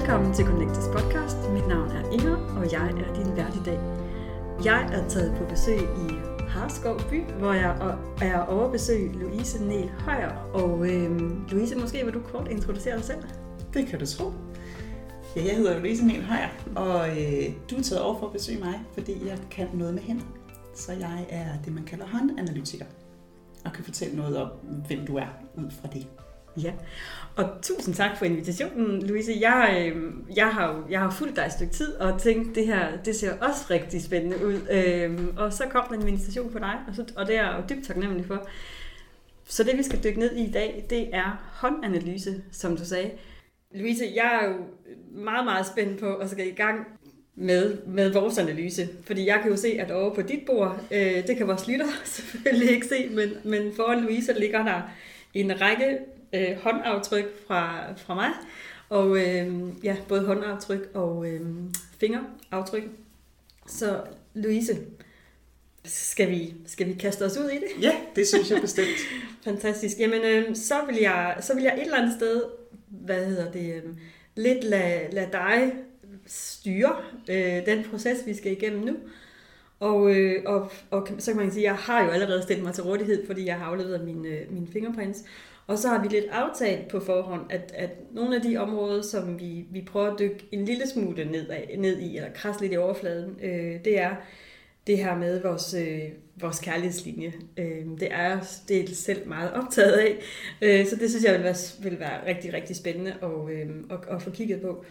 Velkommen til Connectors podcast. Mit navn er Inger, og jeg er din vært i dag. Jeg er taget på besøg i Harskov by, hvor jeg er over besøg Louise Nel Højer. Og øhm, Louise, måske vil du kort introducere dig selv? Det kan du tro. Ja, jeg hedder Louise Nel Højer, og øh, du er taget over for at besøge mig, fordi jeg kan noget med hænder. Så jeg er det, man kalder håndanalytiker, og kan fortælle noget om, hvem du er ud fra det. Ja, og tusind tak for invitationen, Louise. Jeg, øh, jeg, har, jeg har fulgt dig et stykke tid og tænkt, det her det ser også rigtig spændende ud. Øh, og så kom der en invitation på dig, og, så, og det er jeg jo dybt taknemmelig for. Så det vi skal dykke ned i i dag, det er håndanalyse, som du sagde. Louise, jeg er jo meget, meget spændt på at skal i gang med, med vores analyse. Fordi jeg kan jo se, at over på dit bord, øh, det kan vores lytter selvfølgelig ikke se, men, men foran Louise ligger der en række øh, håndaftryk fra, fra mig. Og øh, ja, både håndaftryk og øh, fingeraftryk. Så Louise, skal vi, skal vi kaste os ud i det? Ja, det synes jeg bestemt. Fantastisk. Jamen, øh, så, vil jeg, så vil jeg et eller andet sted, hvad hedder det, øh, lidt lade, lade dig styre øh, den proces, vi skal igennem nu. Og, øh, og, og så kan man sige, at jeg har jo allerede stillet mig til rådighed, fordi jeg har afleveret mine, øh, mine fingerprints. Og så har vi lidt aftalt på forhånd, at, at nogle af de områder, som vi, vi prøver at dykke en lille smule ned, af, ned i, eller krasse lidt i overfladen, øh, det er det her med vores, øh, vores kærlighedslinje. Øh, det er det er selv meget optaget af, øh, så det synes jeg vil være, vil være rigtig, rigtig spændende at, øh, at, at få kigget på.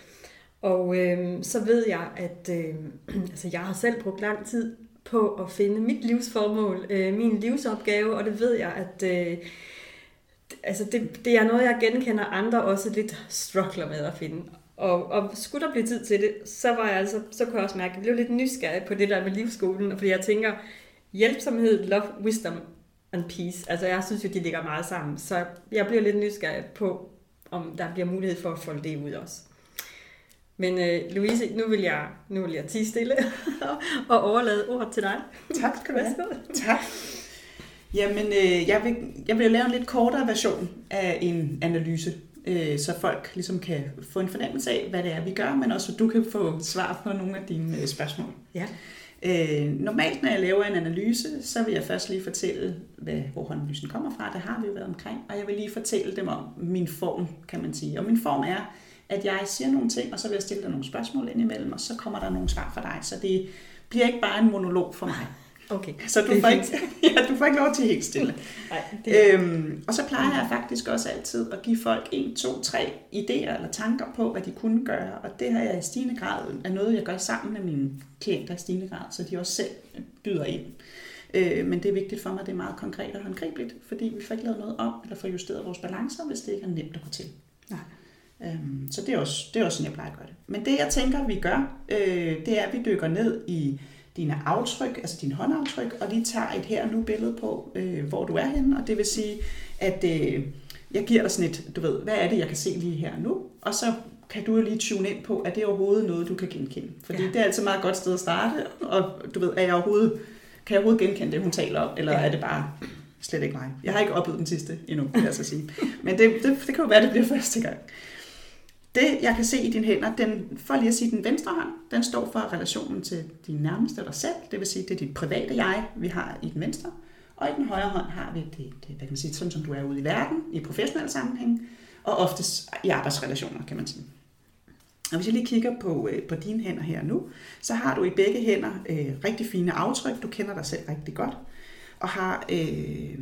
Og øh, så ved jeg, at øh, altså jeg har selv brugt lang tid på at finde mit livsformål, øh, min livsopgave, og det ved jeg, at øh, altså det, det er noget, jeg genkender andre også lidt struggler med at finde. Og, og skulle der blive tid til det, så var jeg altså, så kunne jeg også mærke, at jeg blev lidt nysgerrig på det der med livsskolen, fordi jeg tænker, hjælpsomhed, love, wisdom and peace, altså jeg synes jo, de ligger meget sammen, så jeg bliver lidt nysgerrig på, om der bliver mulighed for at folde det ud også. Men uh, Louise, nu vil jeg, nu vil jeg tige stille og overlade ordet til dig. Tak skal du have. Tak. Jamen, øh, jeg, vil, jeg vil lave en lidt kortere version af en analyse, øh, så folk ligesom kan få en fornemmelse af, hvad det er, vi gør, men også så du kan få svar på nogle af dine øh, spørgsmål. Ja. Øh, normalt, når jeg laver en analyse, så vil jeg først lige fortælle, hvad, hvor analysen kommer fra. Det har vi jo været omkring. Og jeg vil lige fortælle dem om min form, kan man sige. Og min form er, at jeg siger nogle ting, og så vil jeg stille dig nogle spørgsmål ind imellem, og så kommer der nogle svar fra dig. Så det bliver ikke bare en monolog for mig. Okay. Så du får, ikke, ja, du får ikke lov til helt stille. Nej, det... øhm, og så plejer jeg faktisk også altid at give folk en, to, tre idéer eller tanker på, hvad de kunne gøre. Og det har jeg i stigende grad er noget, jeg gør sammen med mine klienter i stigende grad, så de også selv byder ind. Øh, men det er vigtigt for mig, at det er meget konkret og håndgribeligt, fordi vi får ikke lavet noget om, eller får justeret vores balancer, hvis det ikke er nemt at gå til. Nej. Øhm, så det er, også, det er også sådan, jeg plejer at gøre det. Men det, jeg tænker, vi gør, øh, det er, at vi dykker ned i dine aftryk, altså dine håndaftryk, og lige tager et her og nu billede på, øh, hvor du er henne, og det vil sige, at øh, jeg giver dig sådan et, du ved, hvad er det, jeg kan se lige her nu, og så kan du jo lige tune ind på, at det er overhovedet noget, du kan genkende. Fordi ja. det er altid et meget godt sted at starte, og du ved, er jeg overhovedet, kan jeg overhovedet genkende det, hun taler om, eller ja. er det bare slet ikke mig? Jeg har ikke oplevet den sidste endnu, vil jeg så sige. Men det, det, det kan jo være, det bliver første gang. Det, jeg kan se i dine hænder, den, for lige at sige, den venstre hånd, den står for relationen til din nærmeste dig selv. Det vil sige, det er dit private jeg, vi har i den venstre. Og i den højre hånd har vi det, det hvad kan man sige, sådan som du er ude i verden, i professionelle sammenhæng, og oftest i arbejdsrelationer, kan man sige. Og hvis jeg lige kigger på, øh, på dine hænder her nu, så har du i begge hænder øh, rigtig fine aftryk. Du kender dig selv rigtig godt. Og har øh,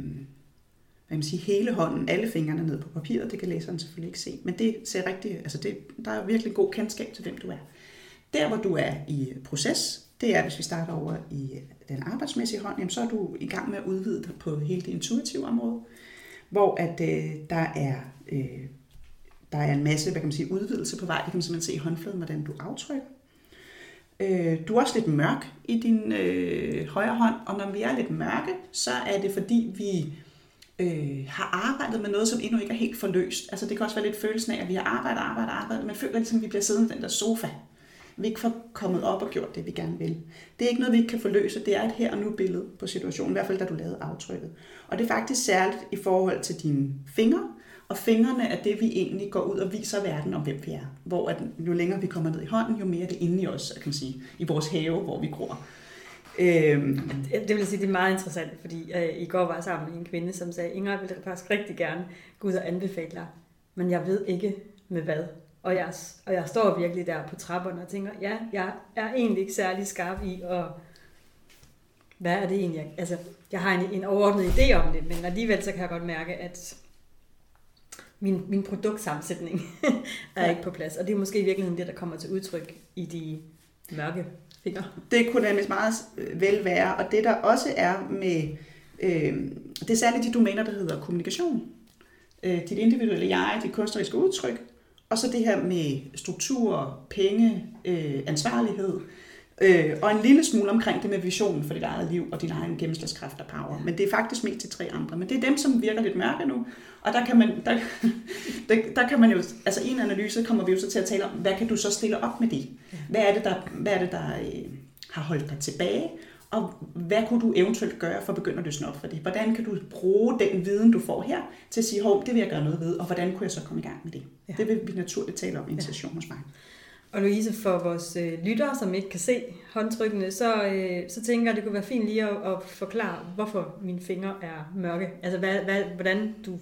hvad man siger, hele hånden, alle fingrene ned på papiret. Det kan læseren selvfølgelig ikke se, men det ser rigtig, altså det, der er virkelig god kendskab til, hvem du er. Der, hvor du er i proces, det er, hvis vi starter over i den arbejdsmæssige hånd, jamen, så er du i gang med at udvide dig på hele det intuitive område, hvor at, øh, der er øh, der er en masse, hvad kan man sige, udvidelse på vej. Det kan man simpelthen se i håndfladen, hvordan du aftrykker. Øh, du er også lidt mørk i din øh, højre hånd, og når vi er lidt mørke, så er det fordi, vi øh, har arbejdet med noget, som endnu ikke er helt forløst. Altså det kan også være lidt følelsen af, at vi har arbejdet, arbejdet, arbejdet, men føler ligesom, at vi bliver siddende i den der sofa. Vi ikke får kommet op og gjort det, vi gerne vil. Det er ikke noget, vi ikke kan forløse. Det er et her og nu billede på situationen, i hvert fald da du lavede aftrykket. Og det er faktisk særligt i forhold til dine fingre, Og fingrene er det, vi egentlig går ud og viser verden om, hvem vi er. Hvor at jo længere vi kommer ned i hånden, jo mere er det inde i os, kan man sige, i vores have, hvor vi gror. Øhm. Det vil sige, det er meget interessant, fordi øh, i går var jeg sammen med en kvinde, som sagde, Inger, jeg vil faktisk rigtig gerne gå ud og anbefale dig, men jeg ved ikke med hvad. Og jeg, og jeg står virkelig der på trapperne og tænker, ja, jeg er egentlig ikke særlig skarp i at hvad er det egentlig? Altså, jeg har en, en overordnet idé om det, men alligevel så kan jeg godt mærke, at min, min produktsammensætning er ja. ikke på plads. Og det er måske i virkeligheden det, der kommer til udtryk i de mørke fingre. Det kunne nemlig meget øh, vel være. Og det der også er med, øh, det er særligt de domæner, der hedder kommunikation. Øh, dit individuelle jeg, dit kunstneriske udtryk, og så det her med struktur, penge, øh, ansvarlighed, Øh, og en lille smule omkring det med visionen for dit eget liv og din egen gennemslagskraft og power. Men det er faktisk mest de tre andre. Men det er dem, som virker lidt mørke nu. Og der kan man, der, der, der kan man jo, altså i en analyse kommer vi jo så til at tale om, hvad kan du så stille op med det? Hvad er det, der, hvad er det, der øh, har holdt dig tilbage? Og hvad kunne du eventuelt gøre for at begynde at løsne op for det? Hvordan kan du bruge den viden, du får her, til at sige, hov, det vil jeg gøre noget ved, og hvordan kunne jeg så komme i gang med det? Ja. Det vil vi naturligt tale om i en session hos mig. Og Louise, for vores øh, lyttere, som ikke kan se håndtrykkene, så, øh, så tænker jeg, at det kunne være fint lige at, at forklare, hvorfor mine fingre er mørke. Altså, hvad, hvad, hvordan du...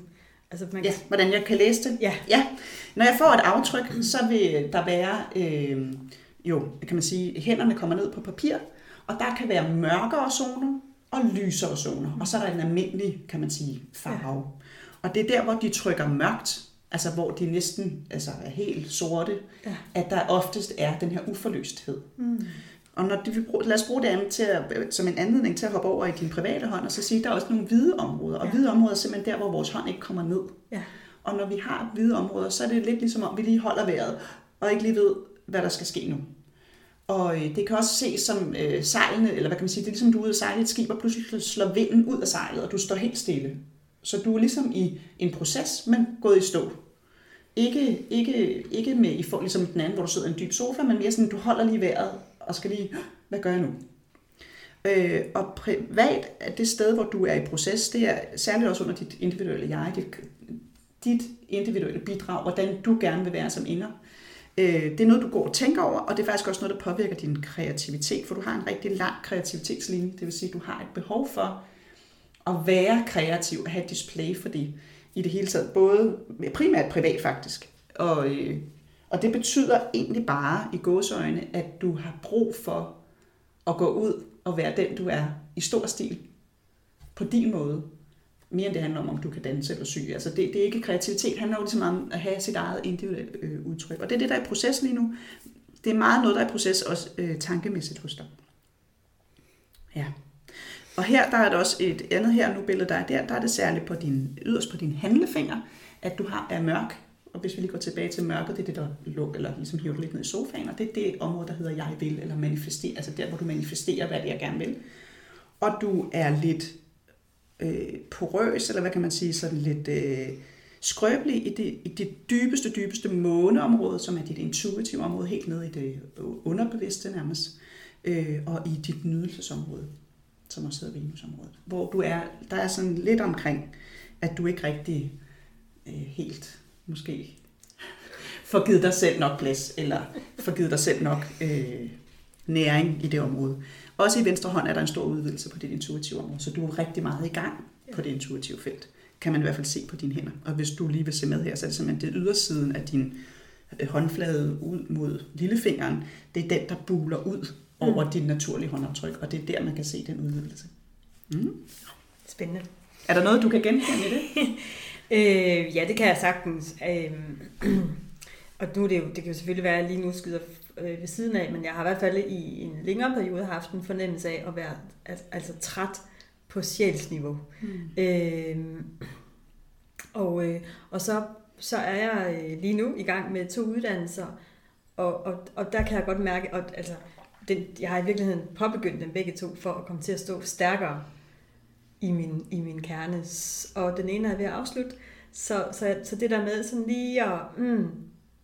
Altså, man kan... Ja, hvordan jeg kan læse det. Ja. ja. Når jeg får et aftryk, så vil der være, øh, jo, kan man sige, hænderne kommer ned på papir, og der kan være mørkere zoner og lysere zoner. Og så er der en almindelig, kan man sige, farve. Ja. Og det er der, hvor de trykker mørkt, altså hvor de næsten altså, er helt sorte, ja. at der oftest er den her uforløsthed. Mm. Og når de vil bruge, lad os bruge det til at, som en anledning til at hoppe over i din private hånd, og så sige, at der er også nogle hvide områder. Og ja. hvide områder er simpelthen der, hvor vores hånd ikke kommer ned. Ja. Og når vi har hvide områder, så er det lidt ligesom om, vi lige holder vejret, og ikke lige ved, hvad der skal ske nu. Og øh, det kan også ses som øh, sejlene, eller hvad kan man sige, det er ligesom du er ude at sejle et skib, og pludselig slår vinden ud af sejlet, og du står helt stille. Så du er ligesom i en proces, men gået i stå. Ikke, ikke, ikke med i for, ligesom den anden, hvor du sidder i en dyb sofa, men mere sådan, du holder lige vejret og skal lige, hvad gør jeg nu? Øh, og privat er det sted, hvor du er i proces, det er særligt også under dit individuelle jeg, dit, dit individuelle bidrag, hvordan du gerne vil være som inder. Øh, det er noget, du går og tænker over, og det er faktisk også noget, der påvirker din kreativitet, for du har en rigtig lang kreativitetslinje, det vil sige, du har et behov for at være kreativ, at have display for det i det hele taget, både primært privat faktisk. Og, øh, og det betyder egentlig bare i gåsøjne, at du har brug for at gå ud og være den, du er i stor stil på din måde. Mere end det handler om, om du kan danse eller sy. Altså det, det er ikke kreativitet, det handler jo ligesom om at have sit eget individuelle øh, udtryk. Og det er det, der er i proces lige nu. Det er meget noget, der er i proces også øh, tankemæssigt hos dig. Ja. Og her der er der også et andet her nu billede, der er der, der er det særligt på din, yderst på din handlefinger, at du har er mørk. Og hvis vi lige går tilbage til mørket, det er det, der lukker, eller ligesom hiver lidt ned i sofaen, og det er det område, der hedder jeg vil, eller manifestere, altså der, hvor du manifesterer, hvad det er, jeg gerne vil. Og du er lidt øh, porøs, eller hvad kan man sige, sådan lidt øh, skrøbelig i det, i det dybeste, dybeste måneområde, som er dit intuitive område, helt nede i det underbevidste nærmest, øh, og i dit nydelsesområde som også hedder Venusområdet, hvor du er, der er sådan lidt omkring, at du ikke rigtig øh, helt måske får givet dig selv nok plads, eller får givet dig selv nok øh, næring i det område. Også i venstre hånd er der en stor udvidelse på dit intuitive område, så du er rigtig meget i gang på det intuitive felt, kan man i hvert fald se på dine hænder. Og hvis du lige vil se med her, så er det simpelthen det ydersiden af din øh, håndflade ud mod lillefingeren, det er den, der buler ud over mm. din naturlige håndaftryk, og det er der, man kan se den udvidelse. Mm. Spændende. Er der noget, du kan genkende i det? øh, ja, det kan jeg sagtens. Øh, og nu det, jo, det kan jo selvfølgelig være, at jeg lige nu skyder øh, ved siden af, men jeg har i hvert fald i en længere periode haft en fornemmelse af at være altså træt på sjælsniveau. Mm. Øh, og, øh, og så, så er jeg øh, lige nu i gang med to uddannelser, og, og, og der kan jeg godt mærke, at altså, den, jeg har i virkeligheden påbegyndt dem begge to, for at komme til at stå stærkere i min, i min kerne. Og den ene er ved at afslutte. Så, så, så det der med sådan lige at... Mm,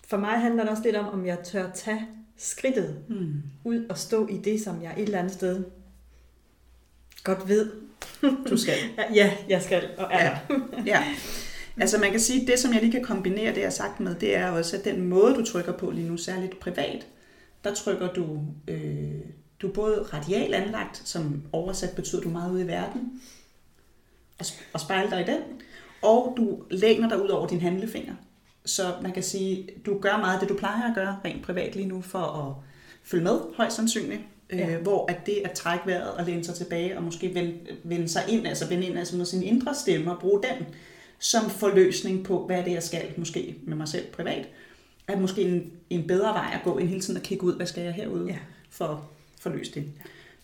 for mig handler det også lidt om, om jeg tør tage skridtet mm. ud og stå i det, som jeg et eller andet sted godt ved. Du skal. ja, jeg skal og er ja. ja. Altså man kan sige, at det som jeg lige kan kombinere det, jeg har sagt med, det er også, at den måde, du trykker på lige nu, særligt privat, der trykker du, øh, du er både radial anlagt, som oversat betyder, du er meget ude i verden, og, og spejler dig i den, og du læner dig ud over din handlefinger. Så man kan sige, du gør meget af det, du plejer at gøre rent privat lige nu, for at følge med, højst sandsynligt. Ja. Øh, hvor at det at trække vejret og læne sig tilbage og måske vende, vende sig ind, altså vende ind altså med sin indre stemme og bruge den som forløsning på, hvad det jeg skal, måske med mig selv privat, er måske en, en bedre vej at gå, end hele tiden at kigge ud, hvad skal jeg herude ja. for at løse det.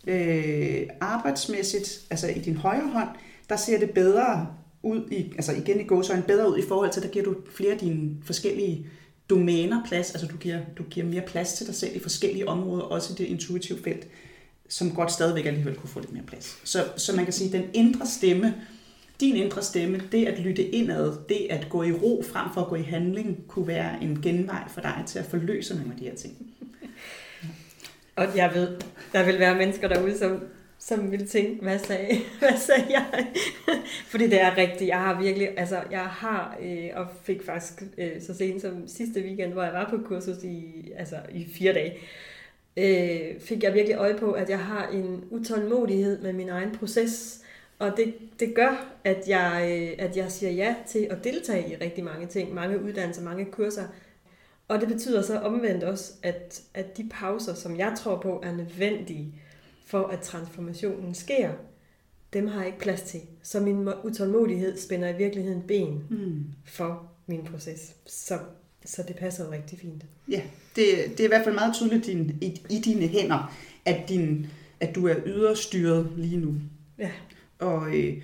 Øh, arbejdsmæssigt, altså i din højre hånd, der ser det bedre ud, i, altså igen i går så en bedre ud i forhold til, der giver du flere af dine forskellige domæner plads, altså du giver, du giver mere plads til dig selv i forskellige områder, også i det intuitive felt, som godt stadigvæk alligevel kunne få lidt mere plads. Så, så man kan sige, at den indre stemme, din indre stemme, det at lytte indad, det at gå i ro frem for at gå i handling, kunne være en genvej for dig til at forløse nogle af de her ting. Og jeg ved, der vil være mennesker derude, som, som vil tænke, hvad sagde, hvad sagde jeg? Fordi det er rigtigt. Jeg har virkelig, altså jeg har, øh, og fik faktisk øh, så sent som sidste weekend, hvor jeg var på kursus i, altså, i fire dage, øh, fik jeg virkelig øje på, at jeg har en utålmodighed med min egen proces. Og det, det gør, at jeg, øh, at jeg siger ja til at deltage i rigtig mange ting, mange uddannelser, mange kurser. Og det betyder så omvendt også, at, at de pauser, som jeg tror på er nødvendige for, at transformationen sker, dem har jeg ikke plads til. Så min utålmodighed spænder i virkeligheden ben mm. for min proces. Så, så det passer jo rigtig fint. Ja, det, det er i hvert fald meget tydeligt din, i, i dine hænder, at, din, at du er yderstyret lige nu. Ja. Og, øh,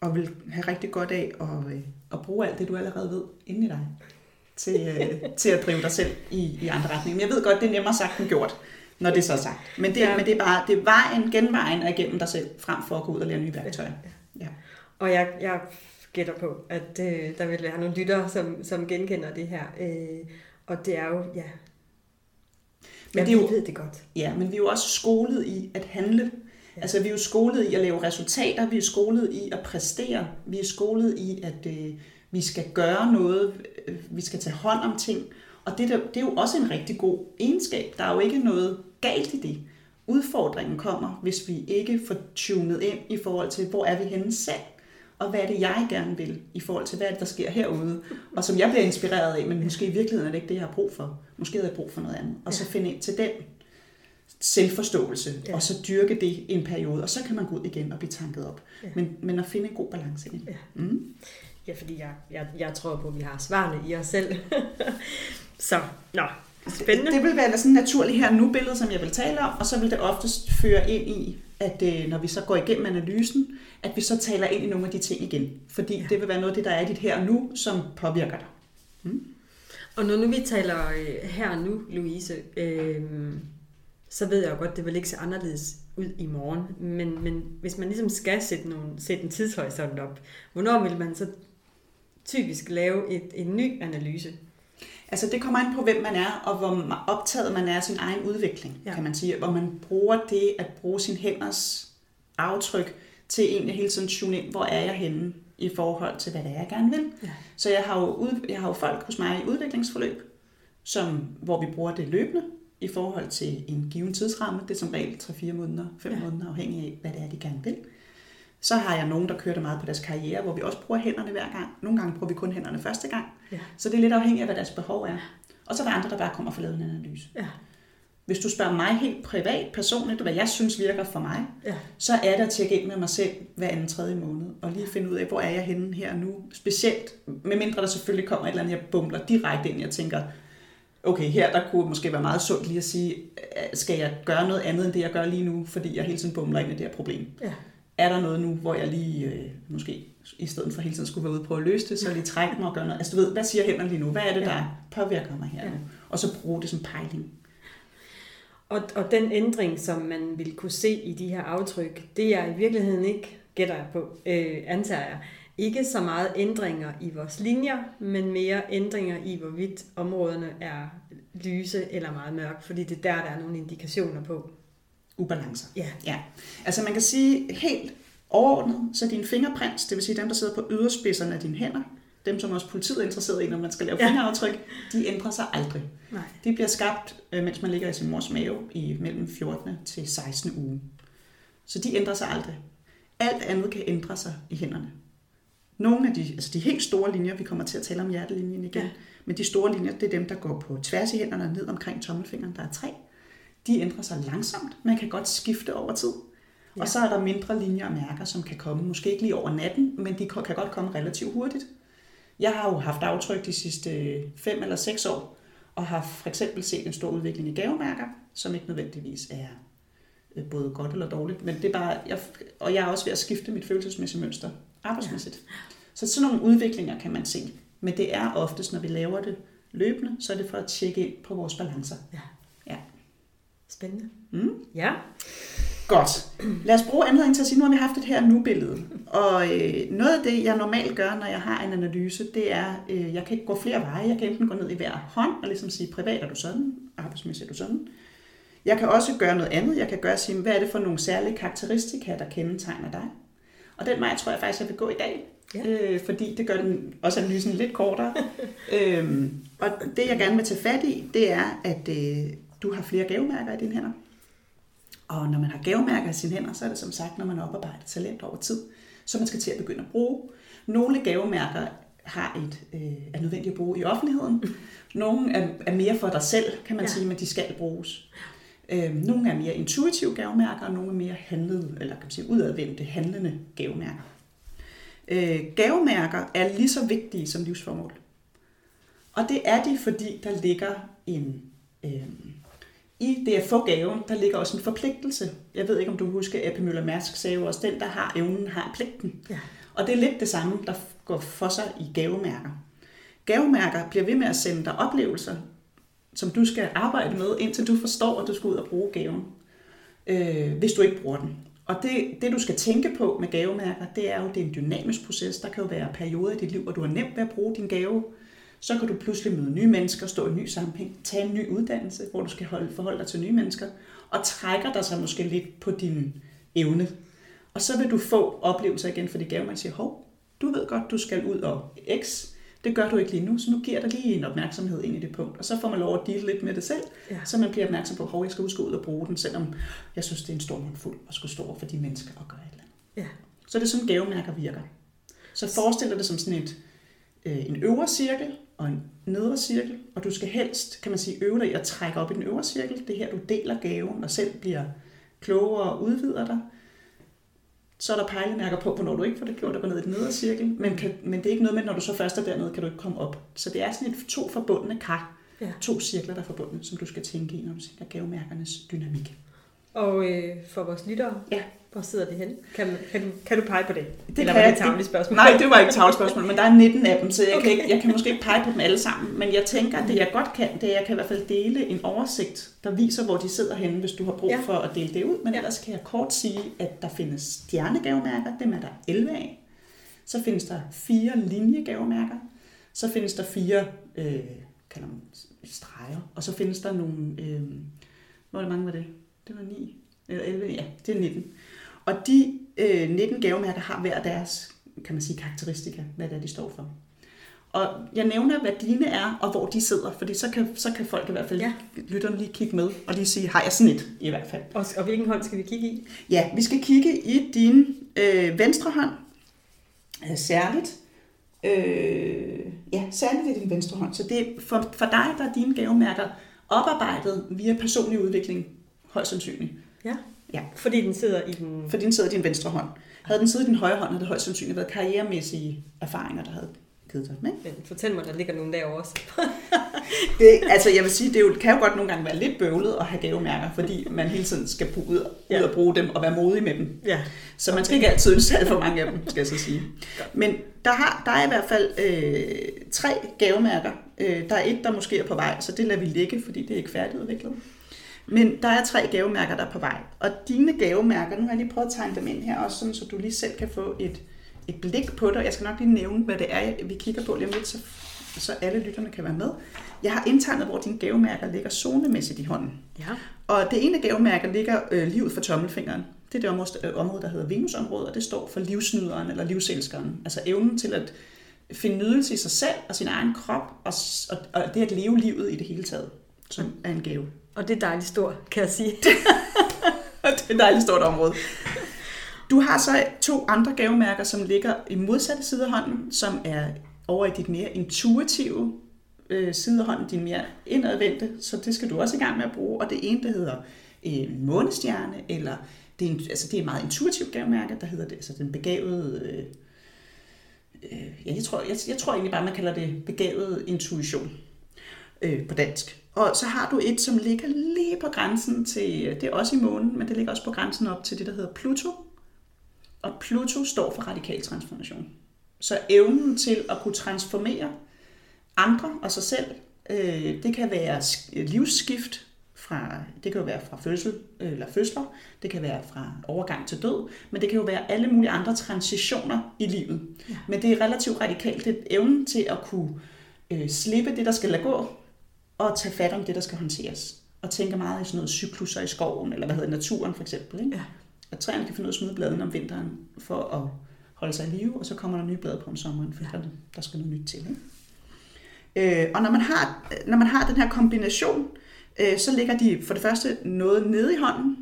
og vil have rigtig godt af at, øh, at bruge alt det, du allerede ved inde i dig til, øh, til at drive dig selv i, i andre retninger. Men jeg ved godt, det er nemmere sagt end gjort, når det er så sagt. Men det, ja. men det er bare det er vejen, genvejen er igennem dig selv, frem for at gå ud og lære nye værktøjer. Ja. Og jeg, jeg gætter på, at øh, der vil være nogle lyttere, som, som genkender det her. Øh, og det er jo, ja, men det er jo, ved det godt. Ja, men vi er jo også skolet i at handle. Altså vi er jo skolet i at lave resultater, vi er skolet i at præstere, vi er skolet i at øh, vi skal gøre noget, øh, vi skal tage hånd om ting. Og det, der, det er jo også en rigtig god egenskab. Der er jo ikke noget galt i det. Udfordringen kommer, hvis vi ikke får tunet ind i forhold til, hvor er vi henne selv, og hvad er det, jeg gerne vil, i forhold til, hvad er det, der sker herude, og som jeg bliver inspireret af, men måske i virkeligheden er det ikke det, jeg har brug for. Måske har jeg brug for noget andet. Og så finde ind til den selvforståelse, ja. og så dyrke det en periode, og så kan man gå ud igen og blive tanket op. Ja. Men, men at finde en god balance i det. Ja. Mm. Ja, fordi jeg, jeg, jeg tror på, at vi har svarene i os selv. så, nå, spændende. Det, det vil være sådan en naturlig her nu billede, som jeg vil tale om, og så vil det oftest føre ind i, at øh, når vi så går igennem analysen, at vi så taler ind i nogle af de ting igen. Fordi ja. det vil være noget af det, der er i dit her og nu, som påvirker dig. Mm. Og når nu vi taler øh, her og nu, Louise, øh, så ved jeg jo godt, det vil ikke se anderledes ud i morgen. Men, men hvis man ligesom skal sætte, nogle, sætte en tidshorisont op, hvornår vil man så typisk lave et, en ny analyse? Altså det kommer an på, hvem man er, og hvor optaget man er af sin egen udvikling, ja. kan man sige. Hvor man bruger det at bruge sin hænders aftryk til egentlig hele tiden tune ind, hvor er jeg henne i forhold til, hvad det er, jeg gerne vil. Ja. Så jeg har, jo ud, jeg har jo folk hos mig i udviklingsforløb, som, hvor vi bruger det løbende i forhold til en given tidsramme. Det er som regel 3-4 måneder, 5 ja. måneder, afhængig af, hvad det er, de gerne vil. Så har jeg nogen, der kører det meget på deres karriere, hvor vi også bruger hænderne hver gang. Nogle gange bruger vi kun hænderne første gang. Ja. Så det er lidt afhængigt af, hvad deres behov er. Og så er der andre, der bare kommer for at lave en analyse. Ja. Hvis du spørger mig helt privat, personligt, hvad jeg synes virker for mig, ja. så er det at tjekke ind med mig selv hver anden tredje måned, og lige finde ud af, hvor er jeg henne her nu. Specielt, medmindre der selvfølgelig kommer et eller andet, jeg bumler direkte ind, jeg tænker, okay, her der kunne måske være meget sundt lige at sige, skal jeg gøre noget andet end det, jeg gør lige nu, fordi jeg hele tiden bumler ind i det her problem. Ja er der noget nu, hvor jeg lige øh, måske i stedet for hele tiden skulle være ude på at løse det, så lige trække mig og gøre noget. Altså du ved, hvad siger hænderne lige nu? Hvad er det, der påvirker mig her ja. nu? Og så bruge det som pejling. Og, og den ændring, som man vil kunne se i de her aftryk, det er i virkeligheden ikke, gætter jeg på, øh, antager jeg, ikke så meget ændringer i vores linjer, men mere ændringer i, hvorvidt områderne er lyse eller meget mørke, fordi det er der, der er nogle indikationer på, ubalancer. Ja. ja. Altså man kan sige helt overordnet, så din fingerprints, det vil sige dem, der sidder på yderspidserne af dine hænder, dem som også politiet er interesseret i, når man skal lave Ja. fingeraftryk, de ændrer sig aldrig. Nej. De bliver skabt, øh, mens man ligger i sin mors mave i mellem 14. til 16. uge. Så de ændrer sig aldrig. Alt andet kan ændre sig i hænderne. Nogle af de, altså de helt store linjer, vi kommer til at tale om hjertelinjen igen, Ja. men de store linjer, det er dem, der går på tværs i hænderne og ned omkring tommelfingeren, der er tre. De ændrer sig langsomt. Man kan godt skifte over tid. Ja. Og så er der mindre linjer og mærker, som kan komme, måske ikke lige over natten, men de kan godt komme relativt hurtigt. Jeg har jo haft aftryk de sidste fem eller seks år, og har for eksempel set en stor udvikling i gavemærker, som ikke nødvendigvis er øh, både godt eller dårligt, men det er bare, jeg, og jeg er også ved at skifte mit følelsesmæssige mønster arbejdsmæssigt. Ja. Så sådan nogle udviklinger kan man se, men det er oftest, når vi laver det løbende, så er det for at tjekke ind på vores balancer. Ja. Ja. Spændende. Mm. Ja. Godt. Lad os bruge anledningen til at sige, nu har vi haft et her nu-billede. Og øh, noget af det, jeg normalt gør, når jeg har en analyse, det er, øh, jeg kan ikke gå flere veje. Jeg kan enten gå ned i hver hånd og ligesom sige, privat er du sådan, arbejdsmæssigt er du sådan. Jeg kan også gøre noget andet. Jeg kan gøre sige, hvad er det for nogle særlige karakteristika, der kendetegner dig. Og den vej tror jeg faktisk, jeg vil gå i dag. Ja. Øh, fordi det gør den også analysen lidt kortere. øhm, og det, jeg gerne vil tage fat i, det er, at øh, du har flere gavemærker i dine hænder. Og når man har gavemærker i sine hænder, så er det som sagt, når man har oparbejdet talent over tid, så man skal til at begynde at bruge. Nogle gavemærker har et, øh, er nødvendigt at bruge i offentligheden. Nogle er, er mere for dig selv, kan man ja. sige, men de skal bruges. Øh, nogle er mere intuitive gavemærker, og nogle er mere handlede, eller kan man sige, udadvendte, handlende gavemærker. Øh, gavemærker er lige så vigtige som livsformål. Og det er de, fordi der ligger en... Øh, I det at få gaven, der ligger også en forpligtelse. Jeg ved ikke, om du husker, at P. Møller Mærsk sagde jo også, den, der har evnen, har pligten. Ja. Og det er lidt det samme, der går for sig i gavemærker. Gavemærker bliver ved med at sende dig oplevelser, som du skal arbejde med, indtil du forstår, at du skal ud og bruge gaven, øh, hvis du ikke bruger den. Og det, det, du skal tænke på med gavemærker, det er jo, det er en dynamisk proces. Der kan jo være perioder i dit liv, hvor du har nemt ved at bruge din gave. Så kan du pludselig møde nye mennesker, stå i en ny sammenhæng, tage en ny uddannelse, hvor du skal holde, forholde dig til nye mennesker, og trækker dig så måske lidt på din evne. Og så vil du få oplevelser igen, fordi gavemærker siger, hov, du ved godt, du skal ud og X, det gør du ikke lige nu, så nu giver der lige en opmærksomhed ind i det punkt. Og så får man lov at dele lidt med det selv, Ja. så man bliver opmærksom på, at jeg skal huske ud og bruge den, selvom jeg synes, det er en stor mundfuld at skulle stå over for de mennesker og gøre et eller andet. Ja. Så det er sådan, gavemærker virker. Så forestil dig det som sådan et, øh, en øvre cirkel og en nedre cirkel, og du skal helst, kan man sige, øve dig i at trække op i den øvre cirkel. Det er her, du deler gaven og selv bliver klogere og udvider dig. Så er der pejlemærker på, hvornår du ikke får det gjort, og går ned i den nedre cirkel. Men, kan, men det er ikke noget med, når du så først er dernede, kan du ikke komme op. Så det er sådan et to forbundne kar. Ja. To cirkler, der er forbundet, som du skal tænke i, når du tænker gavemærkernes dynamik. Og øh, for vores lyttere, Ja. Hvor sidder de henne? Kan, kan, du, kan du pege på det? Det Eller kan var det et tavligt spørgsmål? Nej, det var ikke tavlspørgsmål, men der er 19 af dem, så jeg, okay. kan ikke, jeg kan måske ikke pege på dem alle sammen. Men jeg tænker, at det jeg godt kan, det er, at jeg kan i hvert fald dele en oversigt, der viser, hvor de sidder henne, hvis du har brug Ja. for at dele det ud. Men Ja. ellers kan jeg kort sige, at der findes stjernegavemærker, dem er der 11 af. Så findes der fire linjegavemærker. Så findes der fire øh, kalder man streger. Og så findes der nogle... Øh, hvor mange var det? Det var 9 eller 11, ja, det er 19. Og de øh, 19 gavemærker har hver deres, kan man sige, karakteristika, hvad det er, de står for. Og jeg nævner, hvad dine er, og hvor de sidder, fordi så kan, så kan folk i hvert fald, Ja. lytterne lige kigge med, og lige sige, har jeg sådan et i hvert fald. Og, og hvilken hånd skal vi kigge i? Ja, vi skal kigge i din øh, venstre hånd, øh, særligt. Øh, ja, særligt i din venstre hånd. Så det er for, for dig, der er dine gavemærker oparbejdet via personlig udvikling, højst sandsynligt. Ja. Ja. Fordi den sidder i den... For den sidder i din venstre hånd. Havde den siddet i din højre hånd, havde det højst sandsynligt været karrieremæssige erfaringer, der havde givet dig med. Men fortæl mig, der ligger nogen derovre også. Det, altså jeg vil sige, det jo, kan jo godt nogle gange være lidt bøvlet at have gavemærker, fordi man hele tiden skal bruge, ud, Ja. ud og bruge dem og være modig med dem. Ja. Så man skal ikke altid ønske for mange af dem, skal jeg så sige. Men der, har, der er i hvert fald øh, tre gavemærker. Øh, der er et, der måske er på vej, så det lader vi ligge, fordi det er ikke færdigudviklet. Men der er tre gavemærker, der er på vej. Og dine gavemærker, nu har jeg lige prøvet at tegne dem ind her også, sådan, så du lige selv kan få et, et blik på det. Jeg skal nok lige nævne, hvad det er, vi kigger på lige om lidt, så, så alle lytterne kan være med. Jeg har indtegnet, hvor dine gavemærker ligger zonemæssigt i hånden. Ja. Og det ene gavemærke ligger øh, livet for tommelfingeren. Det er det område, øh, område, der hedder Venusområdet, og det står for livsnyderen eller livselskeren. Altså evnen til at finde nydelse i sig selv og sin egen krop, og, og, og det at leve livet i det hele taget, som er en gave. Og det er dejligt stort, kan jeg sige. det er et dejligt stort område. Du har så to andre gavemærker, som ligger i modsatte side af hånden, som er over i dit mere intuitive øh, side af hånden, din mere indadvendte, så det skal du også i gang med at bruge. Og det ene, der hedder øh, månestjerne, eller det er, en, altså det er et meget intuitivt gavemærke, der hedder det, altså den begavede, øh, øh, ja, jeg tror, jeg, jeg tror egentlig bare, man kalder det begavet intuition øh, på dansk. Og så har du et, som ligger lige på grænsen til, det er også i månen, men det ligger også på grænsen op til det, der hedder Pluto. Og Pluto står for radikal transformation. Så evnen til at kunne transformere andre og sig selv, øh, det kan være livsskift, fra, det kan jo være fra fødsel eller fødsler, det kan være fra overgang til død, men det kan jo være alle mulige andre transitioner i livet. Ja. Men det er relativt radikalt, det evnen til at kunne øh, slippe det, der skal lade gå, og tage fat om det, der skal håndteres. Og tænke meget i sådan noget cykluser i skoven, eller hvad hedder naturen for eksempel. Ikke? Ja. At træerne kan finde ud af at smide bladene om vinteren for at holde sig i live, og så kommer der nye blade på om sommeren, for ja. der, der skal noget nyt til. Ikke? Øh, og når man, har, når man har den her kombination, øh, så ligger de for det første noget nede i hånden,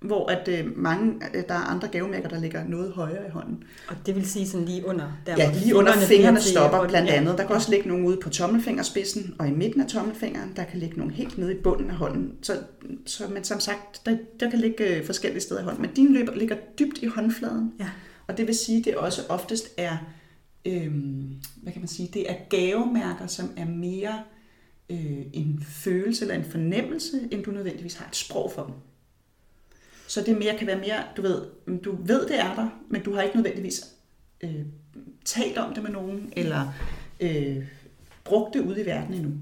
hvor at øh, mange, øh, der er andre gavemærker, der ligger noget højere i hånden. Og det vil sige sådan lige under? Der, ja, lige under fingrene stopper blandt andet. Der kan også ligge nogle ude på tommelfingerspidsen, og i midten af tommelfingeren, der kan ligge nogle helt nede i bunden af hånden. Så, så men som sagt, der, der kan ligge øh, forskellige steder i hånden. Men din løber ligger dybt i håndfladen. Ja. Og det vil sige, at det også oftest er, øhm, hvad kan man sige, det er gavemærker, som er mere øh, en følelse eller en fornemmelse, end du nødvendigvis har et sprog for dem. Så det mere kan være mere, du ved, du ved det er der, men du har ikke nødvendigvis øh, talt om det med nogen, eller øh, brugt det ude i verden endnu.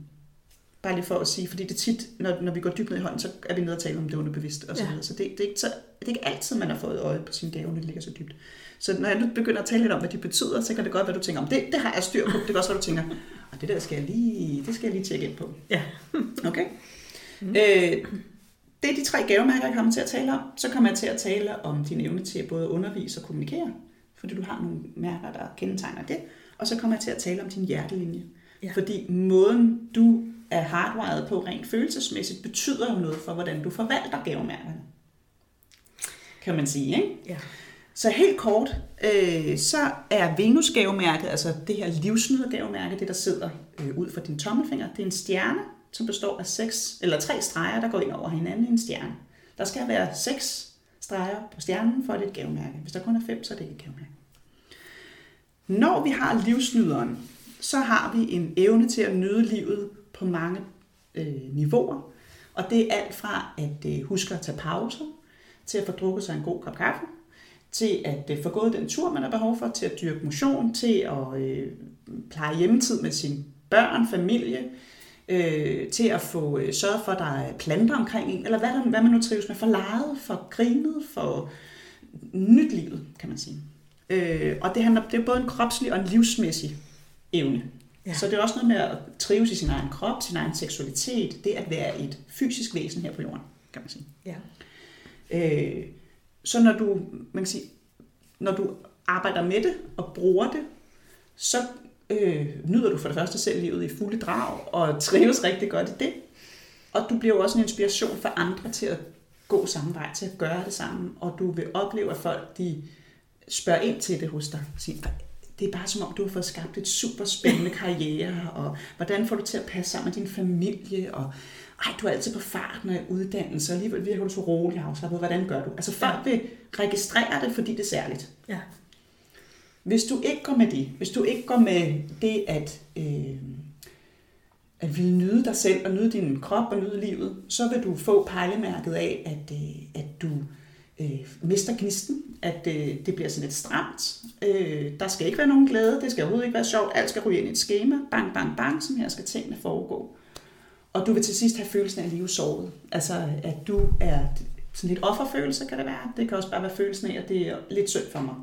Bare lige for at sige, fordi det tit, når, når vi går dybt ned i hånden, så er vi nede og tale om det underbevidst og så videre. Ja. Så det, det, er ikke så, det er ikke altid, man har fået øje på sin gave, når det ligger så dybt. Så når jeg nu begynder at tale lidt om, hvad de betyder, så kan det godt være, du tænker, om det, det har jeg styr på. Det kan også være, du tænker, og det der skal jeg lige, det skal jeg lige tjekke ind på. Ja. Okay? Mm. Øh, det er de tre gavemærker, jeg kommer til at tale om. Så kommer jeg til at tale om din evne til at både undervise og kommunikere, fordi du har nogle mærker, der kendetegner det. Og så kommer jeg til at tale om din hjertelinje. Ja. Fordi måden, du er hardwired på rent følelsesmæssigt, betyder jo noget for, hvordan du forvalter gavemærkerne. Kan man sige, ikke? Ja. Så helt kort, øh, så er Venus-gavemærket, altså det her livsnyder-gavemærke, det der sidder øh, ud fra din tommelfinger, det er en stjerne, som består af seks, eller tre streger, der går ind over hinanden i en stjerne. Der skal være seks streger på stjernen, for at det er et gavemærke. Hvis der kun er fem, så er det ikke et gavemærke. Når vi har livsnyderen, så har vi en evne til at nyde livet på mange øh, niveauer. Og det er alt fra at øh, huske at tage pauser, til at få drukket sig en god kop kaffe, til at øh, få gået den tur, man har behov for, til at dyrke motion, til at øh, pleje hjemmetid med sine børn, familie, øh, til at få øh, sørge for, at der er planter omkring en, eller hvad, der, hvad man nu trives med, for lejet, for grinet, for nyt livet, kan man sige. Øh, og det, handler, det er både en kropslig og en livsmæssig evne. Ja. Så det er også noget med at trives i sin egen krop, sin egen seksualitet, det at være et fysisk væsen her på jorden, kan man sige. Ja. Øh, så når du, man kan sige, når du arbejder med det og bruger det, så øh, nyder du for det første selv livet i fulde drag og trives rigtig godt i det. Og du bliver jo også en inspiration for andre til at gå samme vej, til at gøre det samme. Og du vil opleve, at folk de spørger ind til det hos dig. Siger, det er bare som om, du har fået skabt et super spændende karriere, og hvordan får du til at passe sammen med din familie, og ej, du er altid på farten af uddannelse, og alligevel virker du så rolig afslappet. Hvordan gør du? Altså folk vil registrere det, fordi det er særligt. Ja. Hvis du ikke går med det, hvis du ikke går med det at, øh, at ville nyde dig selv og nyde din krop og nyde livet, så vil du få pejlemærket af, at, øh, at du øh, mister gnisten, at øh, det bliver sådan lidt stramt. Øh, der skal ikke være nogen glæde, det skal overhovedet ikke være sjovt, alt skal ryge ind i et schema, bang, bang, bang, som her skal tingene foregå. Og du vil til sidst have følelsen af at leve såret. Altså, at du er sådan lidt offerfølelse, kan det være. Det kan også bare være følelsen af, at det er lidt synd for mig.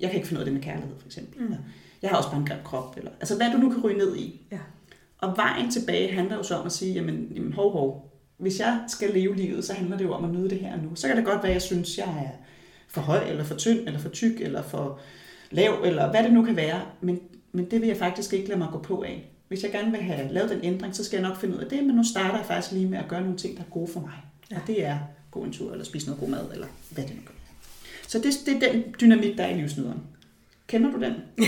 Jeg kan ikke finde ud af det med kærlighed, for eksempel. Mm. Jeg har også bare en grim krop. Eller, altså, hvad du nu kan ryge ned i. Ja. Og vejen tilbage handler jo så om at sige, jamen, jamen hov, hov. Hvis jeg skal leve livet, så handler det jo om at nyde det her nu. Så kan det godt være, at jeg synes, jeg er for høj, eller for tynd, eller for tyk, eller for lav, eller hvad det nu kan være. Men men det vil jeg faktisk ikke lade mig gå på af. Hvis jeg gerne vil have lavet den ændring, så skal jeg nok finde ud af det, men nu starter jeg faktisk lige med at gøre nogle ting, der er gode for mig. Ja. Og det er gå en tur, eller spise noget god mad, eller hvad det nu gør. Så det, det er den dynamik, der er i livsnyderen. Kender du den?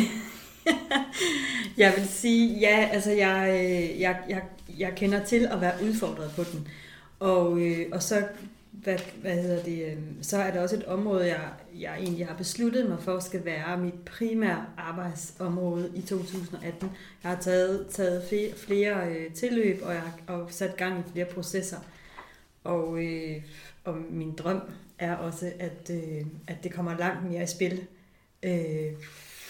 jeg vil sige, ja, altså jeg, øh, jeg, jeg, jeg kender til at være udfordret på den. Og, øh, og så, hvad, hvad hedder det, øh, så er der også et område, jeg, jeg egentlig har besluttet mig for, skal være mit primære arbejdsområde i 2018. Jeg har taget, taget flere, flere øh, tilløb, og jeg har sat gang i flere processer. Og, øh, og min drøm er også, at, øh, at det kommer langt mere i spil. Øh,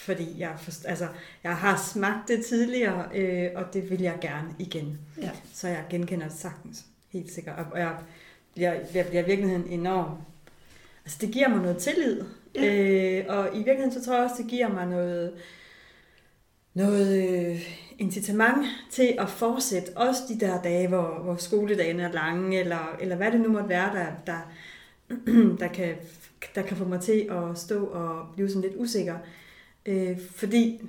fordi jeg, forst- altså, jeg har smagt det tidligere, øh, og det vil jeg gerne igen. Ja. Så jeg genkender det sagtens, helt sikkert. Og jeg bliver, jeg bliver i virkeligheden enorm. Altså, det giver mig noget tillid. Ja. Øh, og i virkeligheden, så tror jeg også, det giver mig noget, noget øh, incitament til at fortsætte. Også de der dage, hvor, hvor skoledagen er lange, eller, eller hvad det nu måtte være, der, der, der, kan, der kan få mig til at stå og blive sådan lidt usikker. Øh, fordi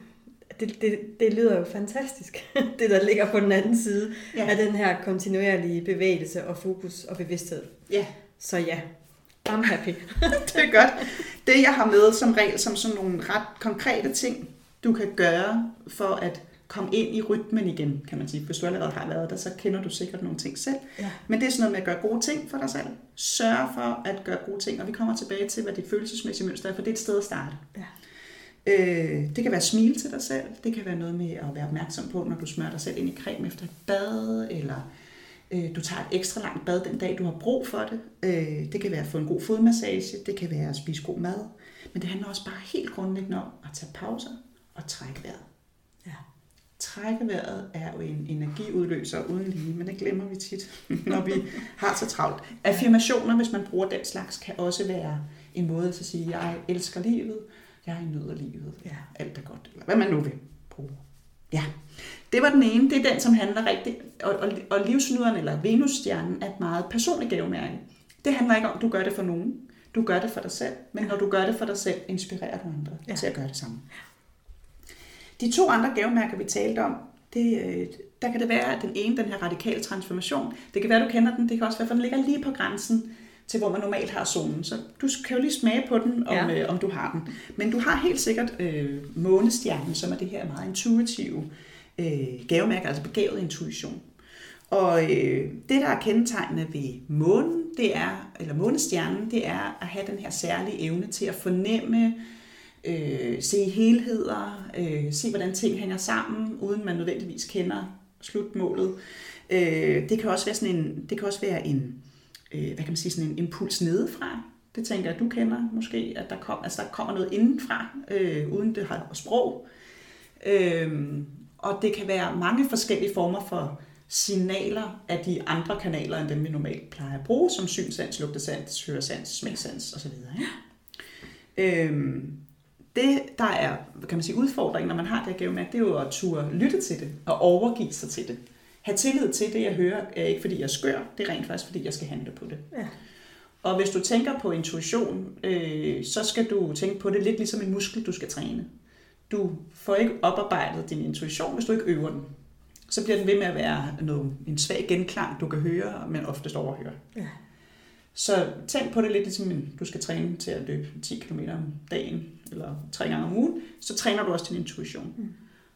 det, det, det lyder jo fantastisk, det der ligger på den anden side ja. af den her kontinuerlige bevægelse og fokus og bevidsthed. Ja. Så ja, I'm happy. det er godt. Det jeg har med som regel, som sådan nogle ret konkrete ting, du kan gøre for at komme ind i rytmen igen, kan man sige. Hvis du allerede har været der, så kender du sikkert nogle ting selv. Ja. Men det er sådan noget med at gøre gode ting for dig selv. Sørg for at gøre gode ting, og vi kommer tilbage til, hvad det følelsesmæssige mønster er, for det er et sted at starte. Ja. Øh, det kan være smil til dig selv. Det kan være noget med at være opmærksom på, når du smører dig selv ind i creme efter et bad, eller øh, du tager et ekstra langt bad den dag, du har brug for det. Øh, det kan være at få en god fodmassage. Det kan være at spise god mad. Men det handler også bare helt grundlæggende om at tage pauser og trække vejret. Ja. Trække vejret er jo en energiudløser uden lige, men det glemmer vi tit, når vi har så travlt. Affirmationer, hvis man bruger den slags, kan også være en måde at sige, jeg elsker livet, jeg nyder livet, ja. alt er godt, eller hvad man nu vil bruge. Ja, det var den ene. Det er den, som handler rigtig, og, og, og livsnyderen eller Venusstjernen er et meget personligt gavemærke. Det handler ikke om, at du gør det for nogen. Du gør det for dig selv, men når du gør det for dig selv, inspirerer du andre ja. til at gøre det samme. De to andre gavemærker, vi talte om, det, øh, der kan det være, at den ene, den her radikale transformation, det kan være, du kender den, det kan også være, for den ligger lige på grænsen til hvor man normalt har zonen. Så du kan jo lige smage på den, om, ja. øh, om du har den. Men du har helt sikkert øh, månestjernen, som er det her meget intuitive øh, gavemærke, altså begavet intuition. Og øh, det, der er kendetegnende ved månen, det er, eller månestjernen, det er at have den her særlige evne til at fornemme, øh, se helheder, øh, se hvordan ting hænger sammen, uden man nødvendigvis kender slutmålet. Øh, det kan også være sådan en, det kan også være en, øh, hvad kan man sige, sådan en impuls nedefra. Det tænker jeg, du kender måske, at der, kom, altså der kommer noget indenfra, øh, uden det har sprog. Øh, og det kan være mange forskellige former for signaler af de andre kanaler, end dem vi normalt plejer at bruge, som synsans, lugtesans, høresans, smagsans osv. Øhm, det, der er kan man sige, udfordringen, når man har det her gavemærke, det er jo at turde lytte til det og overgive sig til det have tillid til det, jeg hører, er ikke fordi jeg er skør, det er rent faktisk fordi jeg skal handle på det. Ja. Og hvis du tænker på intuition, øh, så skal du tænke på det lidt ligesom en muskel, du skal træne. Du får ikke oparbejdet din intuition, hvis du ikke øver den. Så bliver den ved med at være noget, en svag genklang, du kan høre, men oftest overhøre. Ja. Så tænk på det lidt ligesom, du skal træne til at løbe 10 km om dagen, eller tre gange om ugen, så træner du også din intuition. Mm.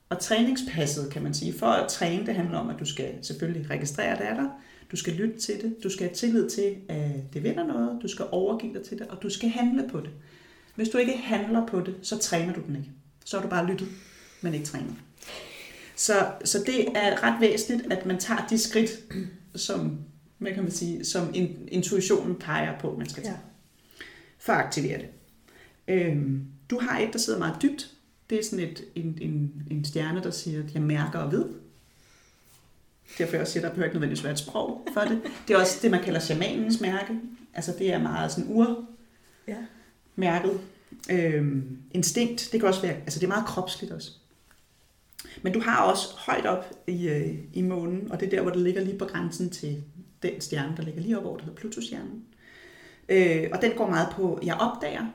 Og træningspasset, kan man sige, for at træne, det handler om, at du skal selvfølgelig registrere, at det er der. Du skal lytte til det. Du skal have tillid til, at det vinder noget. Du skal overgive dig til det, og du skal handle på det. Hvis du ikke handler på det, så træner du den ikke. Så har du bare lyttet, men ikke trænet. Så, så det er ret væsentligt, at man tager de skridt, som, hvad kan man sige, som intuitionen peger på, man skal tage. Ja. For at aktivere det. Øhm, du har et, der sidder meget dybt, det er sådan et, en, en, en stjerne, der siger, at jeg mærker og ved. Derfor jeg også siger, at der behøver ikke nødvendigvis være et sprog for det. Det er også det, man kalder shamanens mærke. Altså det er meget sådan ur ja. mærket. Øhm, instinkt, det kan også være, altså det er meget kropsligt også. Men du har også højt op i, øh, i månen, og det er der, hvor det ligger lige på grænsen til den stjerne, der ligger lige op over, der hedder Pluto-stjernen. Øh, og den går meget på, jeg opdager,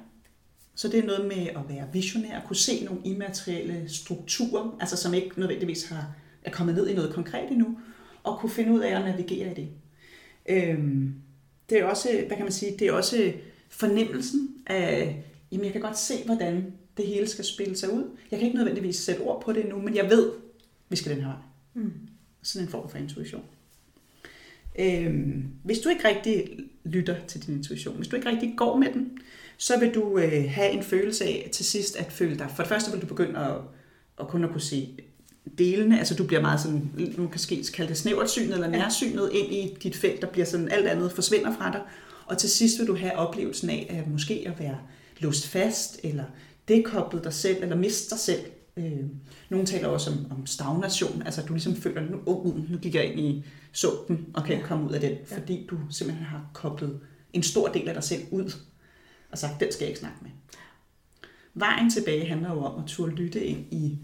Så det er noget med at være visionær, at kunne se nogle immaterielle strukturer, altså som ikke nødvendigvis har, er kommet ned i noget konkret endnu, og kunne finde ud af at navigere i det. Øhm, det er også, hvad kan man sige, det er også fornemmelsen af, jamen jeg kan godt se, hvordan det hele skal spille sig ud. Jeg kan ikke nødvendigvis sætte ord på det nu, men jeg ved, vi skal den her vej. Mm. Sådan en form for intuition. Øhm, hvis du ikke rigtig lytter til din intuition, hvis du ikke rigtig går med den, så vil du øh, have en følelse af til sidst at føle dig. For det første vil du begynde at, at kun at kunne se delene, altså du bliver meget sådan, man kan kalde det snævert synet eller nærsynet ind i dit felt, der bliver sådan alt andet forsvinder fra dig. Og til sidst vil du have oplevelsen af at måske at være låst fast, eller dekoblet dig selv, eller miste dig selv. Øh, nogle taler også om, om stagnation, altså du ligesom føler, nu, oh, nu gik jeg ind i sumpen og kan ikke komme ud af den, fordi du simpelthen har koblet en stor del af dig selv ud og sagt, den skal jeg ikke snakke med. Vejen tilbage handler jo om at turde lytte ind i,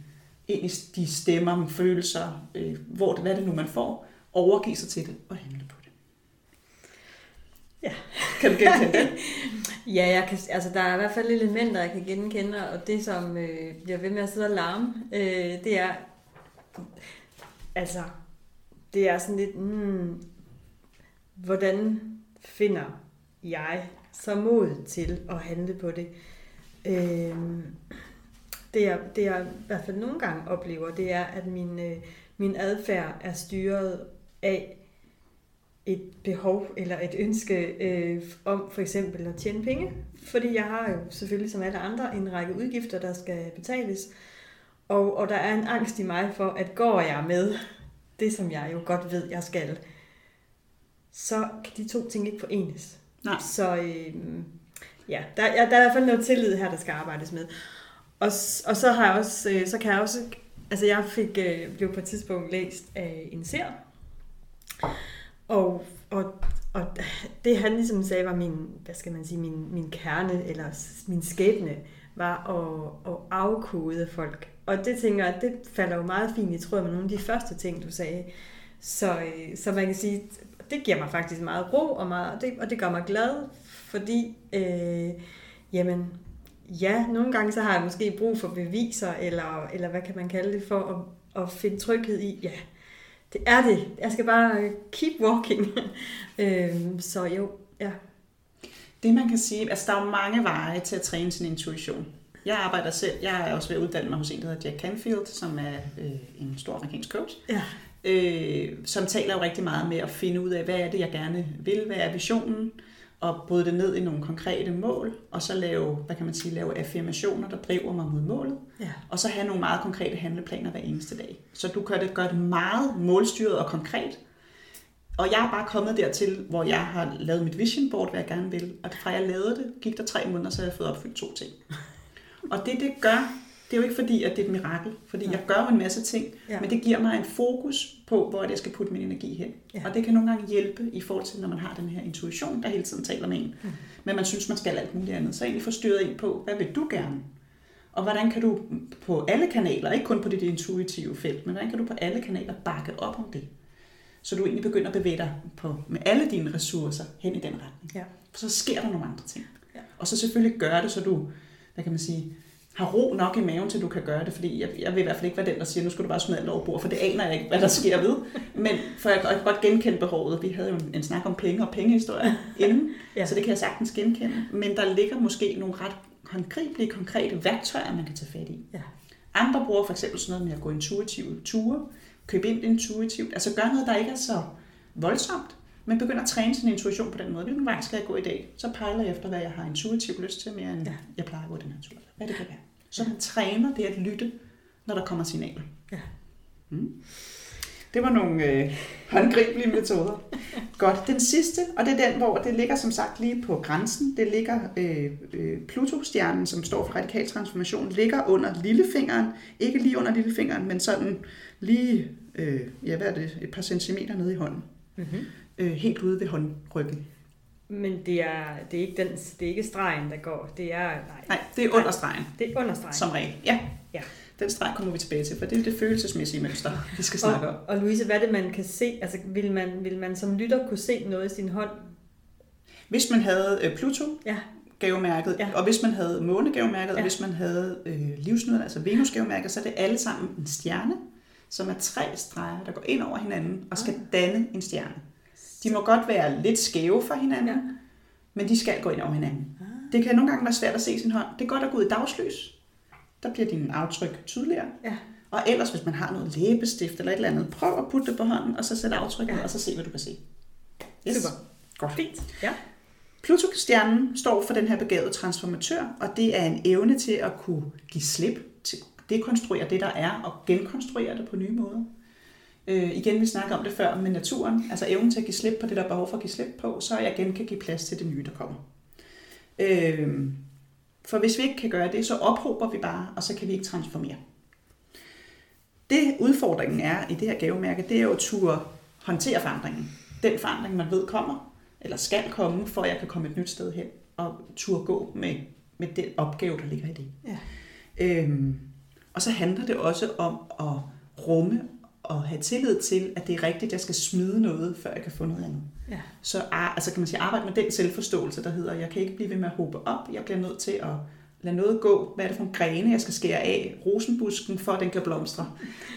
ind i de stemmer, følelser, øh, hvor det, hvad det nu man får, overgive sig til det og handle på det. Ja. Kan du genkende det? ja, jeg kan, altså, der er i hvert fald elementer, jeg kan genkende, og det, som øh, bliver ved med at sidde og larme, øh, det er, altså, det er sådan lidt, mm, hvordan finder jeg så mod til at handle på det? Øh, det, jeg, det jeg i hvert fald nogle gange oplever, det er, at min, øh, min adfærd er styret af et behov eller et ønske øh, om for eksempel at tjene penge. Fordi jeg har jo selvfølgelig som alle andre en række udgifter, der skal betales. Og, og der er en angst i mig for, at går jeg med det, som jeg jo godt ved, jeg skal, så kan de to ting ikke forenes. Nej. Så øh, ja, der, ja, der er i hvert fald noget tillid her, der skal arbejdes med. Og, og så har jeg også, øh, så kan jeg også, altså jeg fik, øh, blev på et tidspunkt læst af en ser, og, og, og det han ligesom sagde var min, hvad skal man sige, min, min kerne, eller min skæbne, var at, at afkode folk. Og det tænker jeg, det falder jo meget fint i tråd med nogle af de første ting, du sagde. Så, øh, så man kan sige, det giver mig faktisk meget ro, og, meget, og, det, og det gør mig glad, fordi, øh, jamen, ja, nogle gange så har jeg måske brug for beviser, eller, eller hvad kan man kalde det, for at, at finde tryghed i, ja, det er det. Jeg skal bare keep walking. øhm, så jo, ja. Det man kan sige, altså der er jo mange veje til at træne sin intuition. Jeg arbejder selv, jeg er også ved at uddanne mig hos en, der hedder Jack Canfield, som er øh, en stor amerikansk coach. Ja. Øh, som taler jo rigtig meget med at finde ud af, hvad er det, jeg gerne vil, hvad er visionen, og bryde det ned i nogle konkrete mål, og så lave, hvad kan man sige, lave affirmationer, der driver mig mod målet, ja. og så have nogle meget konkrete handleplaner hver eneste dag. Så du gør det, gør det meget målstyret og konkret, og jeg er bare kommet dertil, hvor jeg har lavet mit vision board, hvad jeg gerne vil, og fra jeg lavede det, gik der tre måneder, så jeg fået opfyldt to ting. Og det, det gør, det er jo ikke fordi, at det er et mirakel, fordi ja. jeg gør jo en masse ting, ja. men det giver mig en fokus på, hvor jeg skal putte min energi hen. Ja. Og det kan nogle gange hjælpe i forhold til, når man har den her intuition, der hele tiden taler med en. Mm. Men man synes, man skal alt muligt andet. Så egentlig få styret ind på, hvad vil du gerne? Og hvordan kan du på alle kanaler, ikke kun på dit intuitive felt, men hvordan kan du på alle kanaler bakke op om det? Så du egentlig begynder at bevæge dig på, med alle dine ressourcer hen i den retning. Ja. For så sker der nogle andre ting. Ja. Og så selvfølgelig gøre det, så du, hvad kan man sige, har ro nok i maven, til du kan gøre det, fordi jeg, jeg vil i hvert fald ikke være den, der siger, nu skal du bare smide alt over bord, for det aner jeg ikke, hvad der sker ved. Men for jeg kan godt genkende behovet. Vi havde jo en, en snak om penge og pengehistorier inden, ja. så det kan jeg sagtens genkende. Men der ligger måske nogle ret håndgribelige, konkrete værktøjer, man kan tage fat i. Ja. Andre bruger for eksempel sådan noget med at gå intuitive ture, købe ind intuitivt, altså gøre noget, der ikke er så voldsomt, men begynder at træne sin intuition på den måde. Hvilken vej skal jeg gå i dag? Så pejler jeg efter, hvad jeg har intuitivt lyst til, mere end ja. jeg plejer at gå den her tur. Hvad det kan være. Så man træner det at lytte, når der kommer signaler. Ja. Mm. Det var nogle øh, håndgribelige metoder. Godt. Den sidste, og det er den, hvor det ligger som sagt lige på grænsen. Det ligger øh, øh, Pluto-stjernen, som står for radikal transformation, ligger under lillefingeren. Ikke lige under lillefingeren, men sådan lige øh, ja, hvad er det, et par centimeter nede i hånden. Mm-hmm. Øh, helt ude ved håndryggen. Men det er, det, er ikke den, det er ikke stregen, der går. Det er, nej. Nej, det er under stregen. Det er under stregen. Som regel, ja. Ja. Den streg kommer vi tilbage til, for det er det følelsesmæssige mønster, vi skal snakke og, om. Og Louise, hvad det, man kan se? Altså, vil man, vil man som lytter kunne se noget i sin hånd? Hvis man havde øh, Pluto, ja. gavemærket, Ja. og hvis man havde månegavemærket. Ja. og hvis man havde øh, livsnøden, altså Venusgavemærket, så er det alle sammen en stjerne, som er tre streger, der går ind over hinanden og skal danne en stjerne. De må godt være lidt skæve for hinanden, Ja. men de skal gå ind over hinanden. Ah. Det kan nogle gange være svært at se sin hånd. Det er godt at gå ud i dagslys. Der bliver dine aftryk tydeligere. Ja. Og ellers, hvis man har noget læbestift eller et eller andet, prøv at putte det på hånden, og så sæt aftryk Ja. og så se, hvad du kan se. Super. Godt. Fint. Ja. Pluto-stjernen står for den her begavede transformatør, og det er en evne til at kunne give slip, til dekonstruere det, der er, og genkonstruere det på nye måder. Øh, igen, vi snakker om det før med naturen, altså evnen til at give slip på det, der er behov for at give slip på, så jeg igen kan give plads til det nye, der kommer. Øh, for hvis vi ikke kan gøre det, så ophober vi bare, og så kan vi ikke transformere. Det udfordringen er i det her gavemærke, det er jo at turde håndtere forandringen. Den forandring, man ved kommer, eller skal komme, for at jeg kan komme et nyt sted hen, og turde gå med, med den opgave, der ligger i det. Ja. Øhm, og så handler det også om at rumme og have tillid til, at det er rigtigt, at jeg skal smide noget, før jeg kan få noget andet. Ja. Så ar- altså kan man sige, arbejde med den selvforståelse, der hedder, jeg kan ikke blive ved med at håbe op, jeg bliver nødt til at lade noget gå. Hvad er det for en grene, jeg skal skære af rosenbusken, for at den kan blomstre?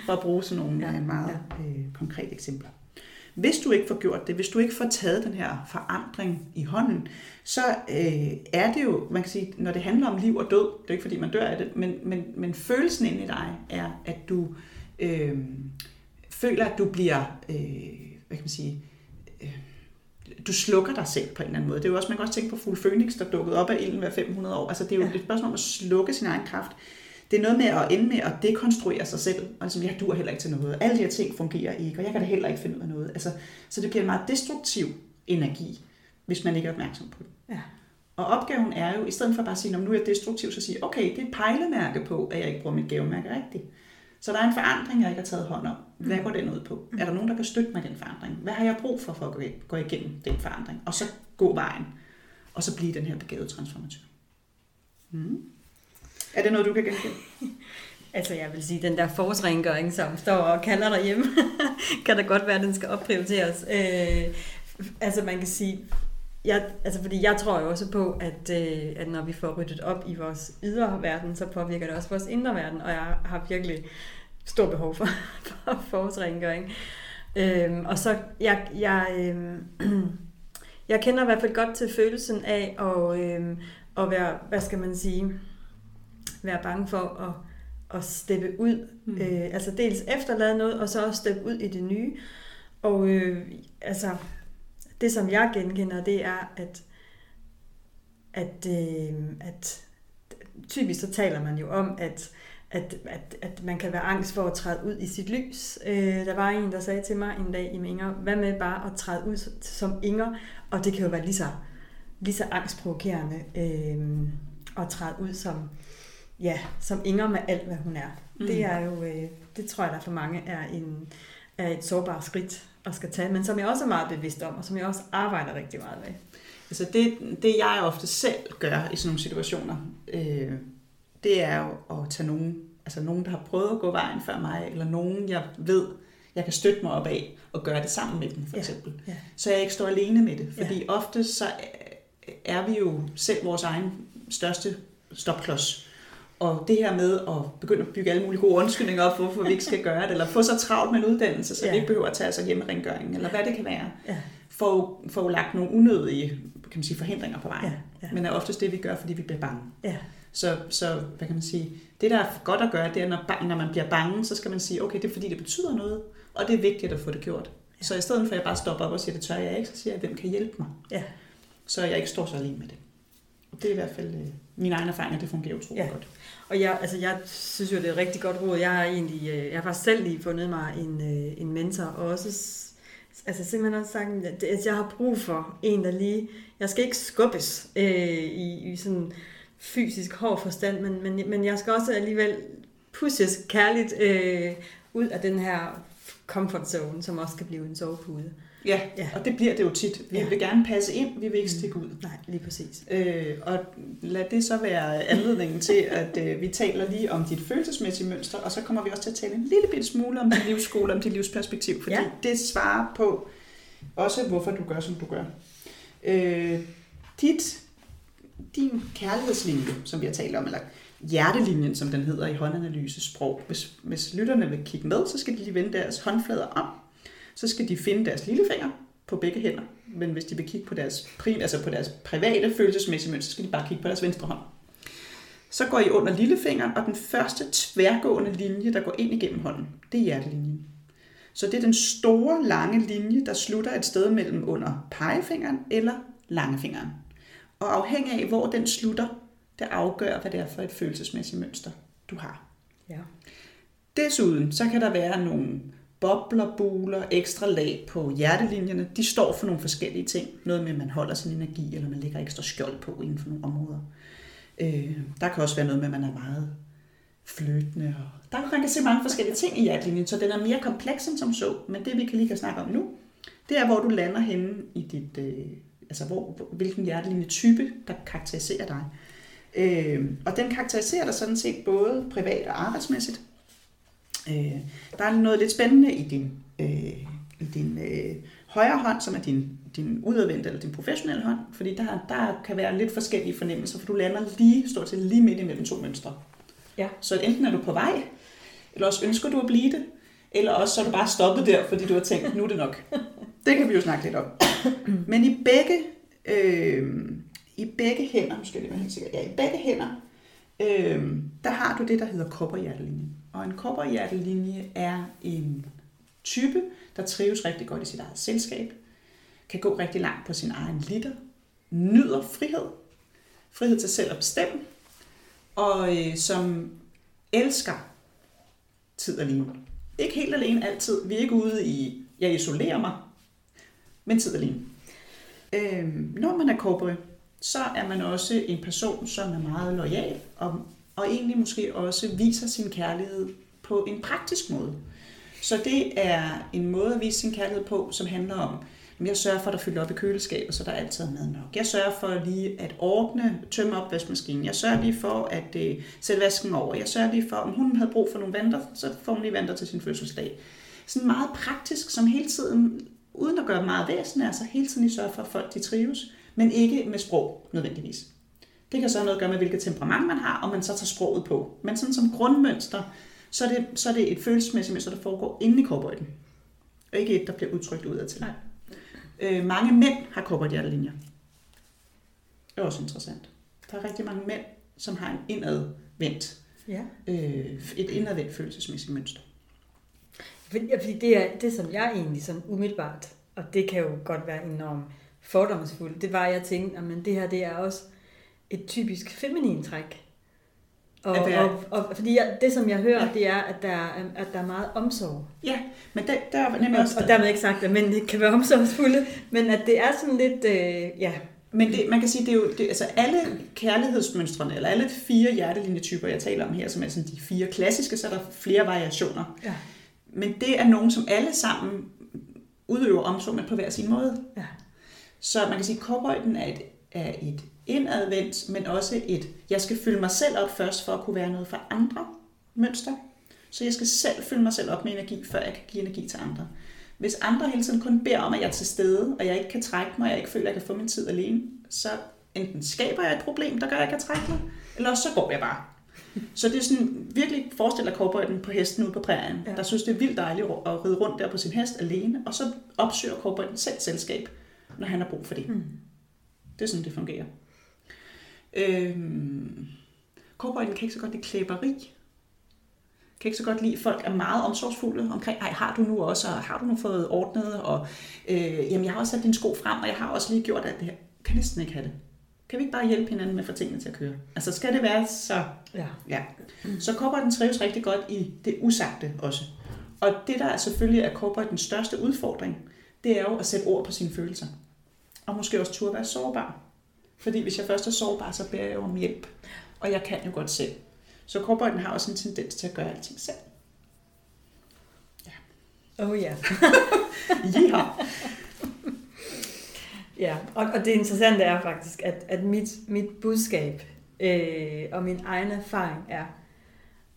For at bruge sådan nogle Ja, ja, meget ja. øh, konkrete eksempler. Hvis du ikke får gjort det, hvis du ikke får taget den her forandring i hånden, så øh, er det jo, man kan sige, når det handler om liv og død, det er ikke fordi man dør af det, men, men, men følelsen inde i dig er, at du øh, føler, at du bliver, øh, hvad kan man sige, øh, du slukker dig selv på en eller anden måde. Det er jo også, man kan også tænke på fuld Phoenix, der dukkede op af ilden hver 500 år. Altså det er jo Ja. et spørgsmål om at slukke sin egen kraft. Det er noget med at ende med at dekonstruere sig selv, og ligesom, jeg dur heller ikke til noget. Alle de her ting fungerer ikke, og jeg kan da heller ikke finde ud af noget. Altså, så det bliver en meget destruktiv energi, hvis man ikke er opmærksom på det. Ja. Og opgaven er jo, i stedet for bare at sige, "Nå, men nu er jeg destruktiv, så sige, okay, det er et pejlemærke på, at jeg ikke bruger mit gavemærke rigtigt. Så der er en forandring, jeg ikke har taget hånd om. Hvad går den ud på? Er der nogen, der kan støtte mig i den forandring? Hvad har jeg brug for, for at gå, gå igennem den forandring? Og så gå vejen. Og så blive den her begavede transformatør. Mm. Er det noget, du kan genkende? Altså jeg vil sige, den der forårsrengøring, som står og kalder derhjemme, kan da godt være, at den skal opprioriteres. Øh, altså man kan sige, jeg, altså fordi jeg tror jo også på, at, øh, at når vi får ryddet op i vores ydre verden, så påvirker det også vores indre verden, og jeg har virkelig stor behov for, for forårsrengøring. Øhm, og så, jeg, jeg, øhm, jeg kender i hvert fald godt til følelsen af at, øhm, at være, hvad skal man sige, være bange for at at steppe ud. Mm. Øh, altså dels efterlade noget, og så også steppe ud i det nye. Og øh, altså, det som jeg genkender, det er, at, at, øh, at typisk så taler man jo om, at, at, at, at man kan være angst for at træde ud i sit lys. Øh, der var en, der sagde til mig en dag, i Inger, hvad med bare at træde ud som Inger? Og det kan jo være lige så, lige så angstprovokerende øh, at træde ud som, ja, som Inger med alt, hvad hun er. Mm. Det er jo, øh, det tror jeg, der for mange er, en, er et sårbart skridt at skal tage, men som jeg også er meget bevidst om, og som jeg også arbejder rigtig meget med. Altså det, det jeg ofte selv gør i sådan nogle situationer, øh, det er jo at tage nogen, altså nogen, der har prøvet at gå vejen før mig, eller nogen, jeg ved, jeg kan støtte mig op af, og gøre det sammen med dem, for Ja, eksempel. ja. Så jeg ikke står alene med det. Fordi ja. ofte så er vi jo selv vores egen største stopklods. Og det her med at begynde at bygge alle mulige gode undskyldninger op, for, hvorfor vi ikke skal gøre det, eller få så travlt med en uddannelse, så ja. Vi ikke behøver at tage os af hjemmerengøringen, eller hvad det kan være, Ja, får, får lagt nogle unødige kan man sige, forhindringer på vejen. ja, ja, Men er oftest det, vi gør, fordi vi bliver bange. ja, Så, så hvad kan man sige, det der er godt at gøre, det er, når, når man bliver bange, så skal man sige, okay, det er fordi, det betyder noget, og det er vigtigt at få det gjort. Ja. Så i stedet for, at jeg bare stopper op og siger, det tør jeg ikke, så siger jeg, hvem kan hjælpe mig? ja. Så jeg ikke står så alene med det. Og det er i hvert fald øh, min egen erfaring, at det fungerer utrolig Ja. ja. godt. Og jeg, altså jeg synes jo, det er et rigtig godt råd. Jeg har egentlig, øh, jeg har faktisk selv lige fundet mig en, øh, en mentor, og også altså simpelthen også sagt, at at altså, jeg har brug for en, der lige, jeg skal ikke skubbes øh, i, i sådan fysisk hård forstand, men, men, men jeg skal også alligevel pushes kærligt øh, ud af den her comfort zone, som også kan blive en sovepude. Ja, Ja. og det bliver det jo tit. Vi Ja. vil gerne passe ind, vi vil ikke stikke ud. Nej, lige præcis. Øh, og lad det så være anledningen til, at øh, vi taler lige om dit følelsesmæssige mønster, og så kommer vi også til at tale en lille bitte smule om din livsskole, om dit livsperspektiv, fordi Ja. det svarer på også, hvorfor du gør, som du gør. Øh, dit din kærlighedslinje, som vi har talt om, eller hjertelinjen, som den hedder i håndanalysesprog. Hvis, hvis lytterne vil kigge med, så skal de lige vende deres håndflader om. Så skal de finde deres lillefinger på begge hænder. Men hvis de vil kigge på deres, prim, altså på deres private følelsesmæssige mønster, så skal de bare kigge på deres venstre hånd. Så går I under lillefingeren, og den første tværgående linje, der går ind igennem hånden, det er hjertelinjen. Så det er den store, lange linje, der slutter et sted mellem under pegefingeren eller langefingeren. Og afhængig af, hvor den slutter, det afgør, hvad det er for et følelsesmæssigt mønster, du har. Ja. Desuden, så kan der være nogle bobler, buler, ekstra lag på hjertelinjerne. De står for nogle forskellige ting. Noget med, at man holder sin energi, eller man lægger ekstra skjold på inden for nogle områder. Øh, der kan også være noget med, at man er meget flytende. Og der, man kan se mange forskellige ting i hjertelinjen, så den er mere kompleks end som så. Men det, vi kan lige kan snakke om nu, det er, hvor du lander henne i dit, øh, altså hvor, hvilken hjertelinje-type, der karakteriserer dig. Øh, og den karakteriserer dig sådan set både privat og arbejdsmæssigt. Øh, der er noget lidt spændende i din, øh, i din øh, højre hånd, som er din, din udadvendte eller din professionelle hånd, fordi der, der kan være lidt forskellige fornemmelser, for du lander lige, stort set lige midt imellem to mønstre. Ja. Så enten er du på vej, eller også ønsker du at blive det, eller også så er du bare stoppet der, fordi du har tænkt, nu er det nok. Det kan vi jo snakke lidt om. Men i begge, øh, i begge hænder, nu skal jeg lige være helt sikker, ja, i begge hænder, øh, der har du det, der hedder kopperhjertelinje. Og en kobberhjertelinje er en type, der trives rigtig godt i sit eget selskab, kan gå rigtig langt på sin egen liter, nyder frihed, frihed til selv at bestemme, og øh, som elsker tid alene. Ikke helt alene altid. Vi er ikke ude i, jeg isolerer mig, men tid alene. Øh, når man er corporate, så er man også en person, som er meget lojal, og, og egentlig måske også viser sin kærlighed på en praktisk måde. Så det er en måde at vise sin kærlighed på, som handler om, at jeg sørger for, at der fylder op i køleskabet, så der er altid mad nok. Jeg sørger for lige at ordne, tømme opvaskemaskinen. Jeg sørger lige for at øh, sætte vasken over. Jeg sørger lige for, om hun havde brug for nogle vanter, så får hun lige vanter til sin fødselsdag. Sådan meget praktisk, som hele tiden, uden at gøre meget væsen, altså hele tiden I sørger for, at folk de trives, men ikke med sprog nødvendigvis. Det kan så have noget at gøre med, hvilket temperament man har, og man så tager sproget på. Men sådan som grundmønster, så er det, så er det et følelsesmæssigt mønster, der foregår inde i korbøjden. Og ikke et, der bliver udtrykt udadtil. Nej. Øh, mange mænd har korbøjhjertelinjer. Det er også interessant. Der er rigtig mange mænd, som har en indadvendt, Ja. øh, et indadvendt følelsesmæssigt mønster. Ja, fordi det er det, som jeg egentlig sådan umiddelbart, og det kan jo godt være enormt fordomsfuldt, det var, at jeg tænkte, at det her det er også et typisk feminin træk. Og, At være- og, og, fordi jeg, det, som jeg hører, Ja. det er, at der, er- at der er meget omsorg. Ja, men der, der er nemlig Og, også... og dermed ikke sagt, at mænd ikke kan være omsorgsfulde, men at det er sådan lidt, øh, ja, Men det, man kan sige, det er jo det, altså alle kærlighedsmønstrene, eller alle fire hjertelinjetyper, jeg taler om her, som er sådan de fire klassiske, så er der flere variationer. ja, Men det er nogen, som alle sammen udøver omsorg, men på hver sin måde. ja, Så man kan sige, at er et, er et indadvendt, men også et, jeg skal fylde mig selv op først, for at kunne være noget for andre mønster. Så jeg skal selv fylde mig selv op med energi, før jeg kan give energi til andre. Hvis andre hele tiden kun beder om, at jeg er til stede, og jeg ikke kan trække mig, og jeg ikke føler, at jeg kan få min tid alene, så enten skaber jeg et problem, der gør, at jeg kan trække mig, eller også så går jeg bare. Så det er sådan, virkelig forestiller korbøjden på hesten ude på prærien, ja. Der synes, det er vildt dejligt at ride rundt der på sin hest alene, og så opsøger korbøjden selv selskab, når han har brug for det. Mm. Det er sådan, det fungerer. Øhm, Korbøjden kan ikke så godt lide klæberi. Kan ikke så godt lide, folk er meget omsorgsfulde omkring, ej, har du nu også, og har du nu fået ordnet, og øh, jamen, jeg har også sat dine sko frem, og jeg har også lige gjort alt det her. Kan næsten ikke have det. Kan vi ikke bare hjælpe hinanden med at få tingene til at køre? Altså, skal det være så... ja. Ja. Så korbøjden trives rigtig godt i det usagte også. Og det, der er selvfølgelig er korbøjdens største udfordring, det er jo at sætte ord på sine følelser. Og måske også turde være sårbar. Fordi hvis jeg først er sårbar, så beder jeg om hjælp. Og jeg kan jo godt selv. Så korbøjden har også en tendens til at gøre alting selv. Oh ja. Ja. Ja, og, og det interessante er faktisk, at, at mit, mit budskab øh, og min egen erfaring er,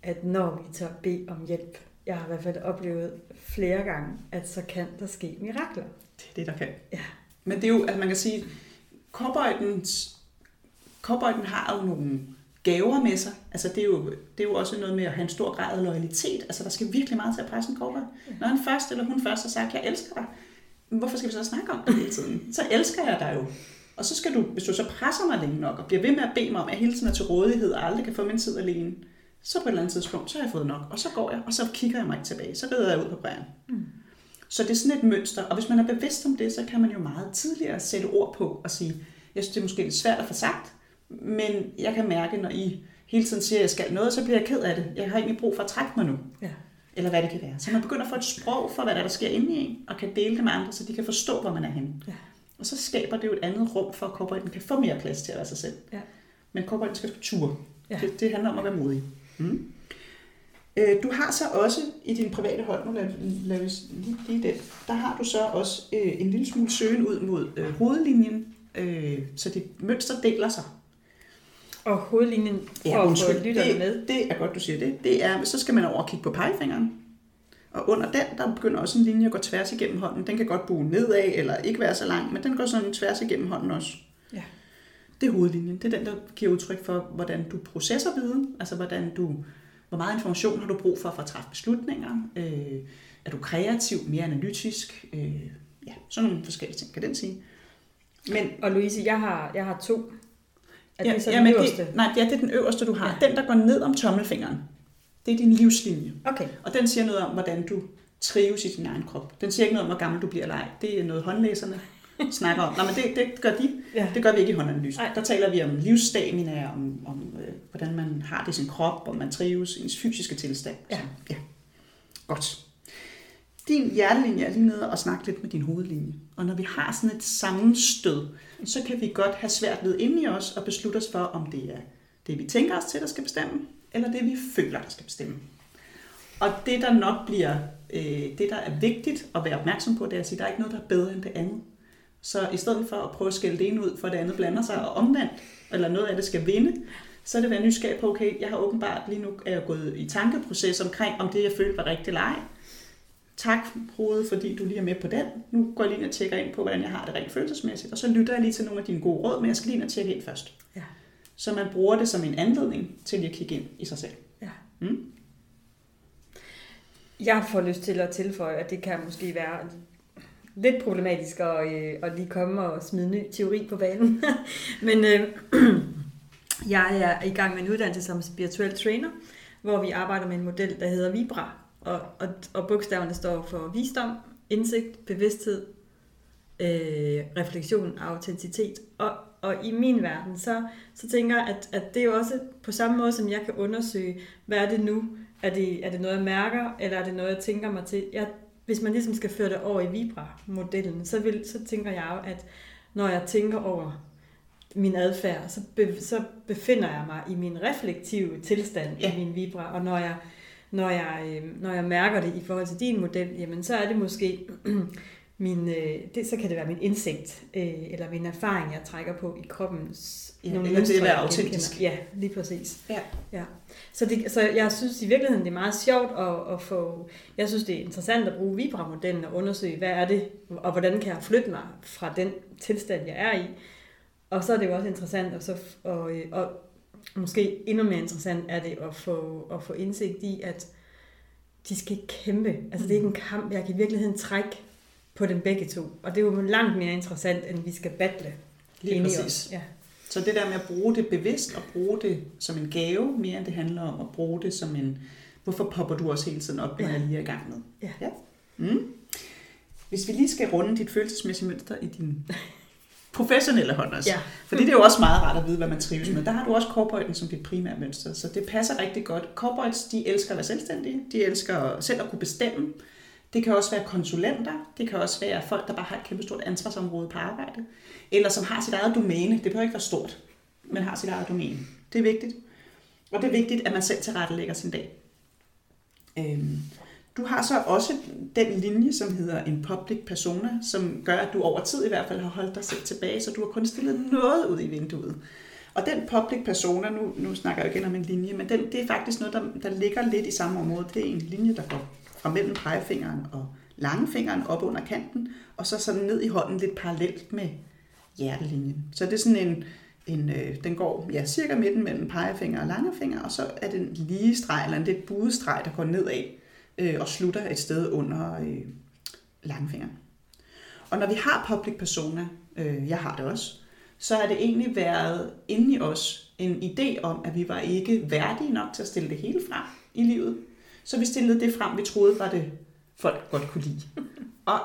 at når vi tør bede om hjælp, jeg har i hvert fald oplevet flere gange, at så kan der ske mirakler. Det er det, der kan. Ja. Men det er jo, at man kan sige, korbøjdens Cowboyen har jo nogle gaver med sig. Altså det er, jo, det er jo også noget med at have en stor grad af loyalitet. Altså der skal virkelig meget til at presse en cowboy. Når han først eller hun først har sagt, jeg elsker dig, hvorfor skal vi så snakke om det hele tiden? Så elsker jeg dig jo. Og så skal du, hvis du så presser mig længe nok, og bliver ved med at bede mig om, at jeg hele tiden er til rådighed, og aldrig kan få min tid alene, så på et eller andet tidspunkt, så har jeg fået nok. Og så går jeg, og så kigger jeg mig ikke tilbage. Så rider jeg ud på bræren. Mm. Så det er sådan et mønster, og hvis man er bevidst om det, så kan man jo meget tidligere sætte ord på og sige, jeg synes, det er måske lidt svært at få sagt, men jeg kan mærke, når I hele tiden siger, at jeg skal noget, så bliver jeg ked af det. Jeg har egentlig brug for at trække mig nu. Ja. Eller hvad det kan være. Så man begynder at få et sprog for, hvad der, der sker inde i en, og kan dele det med andre, så de kan forstå, hvor man er henne. Ja. Og så skaber det jo et andet rum for, at korporaten kan få mere plads til at være sig selv. Ja. Men korporaten skal ture. Ja. Det, det handler om at være modig. Mm. Øh, du har så også i din private hold, nu laver vi lige, lige det, der har du så også øh, en lille smule søgen ud mod øh, hovedlinjen, øh, så dit mønster deler sig. Og hovedlinjen for ja, at få lytterne med? Det er godt, du siger det. det er, så skal man over og kigge på pegefingeren. Og under den, der begynder også en linje at gå tværs igennem hånden. Den kan godt bue nedad, eller ikke være så lang, men den går sådan tværs igennem hånden også. Ja. Det er hovedlinjen. Det er den, der giver udtryk for, hvordan du processer viden. Altså, hvordan du, hvor meget information har du brug for for at træffe beslutninger. Øh, er du kreativ, mere analytisk? Øh, ja, sådan nogle forskellige ting, kan den sige. Men, og Louise, jeg har, jeg har to. Er ja, det så ja, den øverste? Det, nej, ja, det er den øverste, du har. Ja. Den, der går ned om tommelfingeren. Det er din livslinje. Okay. Og den siger noget om, hvordan du trives i din egen krop. Den siger ikke noget om, hvor gammel du bliver eller ej. Det er noget håndlæserne snakker om. Nej, men det, det gør de. Ja. Det gør vi ikke i håndanalyse. Der taler vi om livsstamina, om, om øh, hvordan man har det i sin krop, om man trives ens fysiske tilstand. Ja. Så, ja. Godt. Din hjertelinje er lige nede og snakke lidt med din hovedlinje. Og når vi har sådan et sammenstød, så kan vi godt have svært ved inde i os og beslutte os for, om det er det, vi tænker os til, der skal bestemme, eller det, vi føler, der skal bestemme. Og det, der nok bliver, øh, det, der er vigtigt at være opmærksom på, det er at sige, at der er ikke noget, der er bedre end det andet. Så i stedet for at prøve at skælde det ene ud, for det andet blander sig, og omvendt, eller noget af det skal vinde, så er det at være nysgerrig på, okay, jeg har åbenbart lige nu er jeg gået i tankeproces omkring, om det, jeg følte, var rigtigt eller ej. Tak, hoved, fordi du lige er med på den. Nu går jeg lige ind og tjekker ind på, hvordan jeg har det rent følelsesmæssigt, og så lytter jeg lige til nogle af dine gode råd, men jeg skal lige ind og tjekke ind først. Ja. Så man bruger det som en anledning til at kigge ind i sig selv. Ja. Mm? Jeg får lyst til at tilføje, at det kan måske være lidt problematisk at, øh, at lige komme og smide ny teori på banen. Men øh, jeg er i gang med en uddannelse som spirituel trainer, hvor vi arbejder med en model, der hedder Vibra. Og, og, og bogstaverne står for visdom, indsigt, bevidsthed, øh, refleksion autenticitet. Og, og i min verden, så, så tænker jeg, at, at det er jo også på samme måde, som jeg kan undersøge, hvad er det nu? Er det, er det noget, jeg mærker, eller er det noget, jeg tænker mig til? Jeg hvis man ligesom skal føre det over i Vibra-modellen, så, vil, så tænker jeg jo, at når jeg tænker over min adfærd, så, be, så befinder jeg mig i min reflektive tilstand ja. i min Vibra, og når jeg, når, jeg, øh, når jeg mærker det i forhold til din model, jamen så er det måske min, øh, det, så kan det være min indsigt, øh, eller min erfaring, jeg trækker på i kroppen. Ja, nogle eller det er autentisk. Ja, lige præcis. Ja. ja. Så, det, så jeg synes i virkeligheden, det er meget sjovt at, at få, jeg synes det er interessant at bruge Vibra-modellen og undersøge, hvad er det, og hvordan kan jeg flytte mig fra den tilstand, jeg er i. Og så er det jo også interessant, og, så, og, og måske endnu mere interessant er det at få, at få indsigt i, at de skal kæmpe. Altså det er ikke en kamp, jeg kan i virkeligheden trække på dem begge to. Og det er jo langt mere interessant, end vi skal battle. Lige præcis. Ja. Så det der med at bruge det bevidst og bruge det som en gave, mere end det handler om at bruge det som en... Hvorfor popper du også hele tiden op, når ja. jeg lige er i gang med? Ja. ja. Mm. Hvis vi lige skal runde dit følelsesmæssige mønster i din professionelle hånd også. Ja. Fordi det er jo også meget rart at vide, hvad man trives med. Der har du også corporaten som dit primære mønster, så det passer rigtig godt. Corporates, de elsker at være selvstændige. De elsker selv at kunne bestemme. Det kan også være konsulenter, det kan også være folk, der bare har et kæmpe stort ansvarsområde på arbejde, eller som har sit eget domæne. Det behøver ikke være stort, men har sit eget domæne. Det er vigtigt. Og det er vigtigt, at man selv tilrettelægger sin dag. Øhm, du har så også den linje, som hedder en public persona, som gør, at du over tid i hvert fald har holdt dig selv tilbage, så du har kun stillet noget ud i vinduet. Og den public persona, nu, nu snakker jeg igen om en linje, men den, det er faktisk noget, der, der ligger lidt i samme område. Det er en linje, der går fra mellem pegefingeren og langfingeren op under kanten, og så sådan ned i hånden lidt parallelt med hjertelinjen. Så det er sådan en, en, øh, den går ja, cirka midten mellem pegefinger og langefinger, og så er det lige streg, eller en lidt buet streg, der går nedad øh, og slutter et sted under øh, langfingeren. Og når vi har public persona, øh, jeg har det også, så har det egentlig været inde i os en idé om, at vi var ikke værdige nok til at stille det hele frem i livet. Så vi stillede det frem, vi troede var det, folk godt kunne lide. Og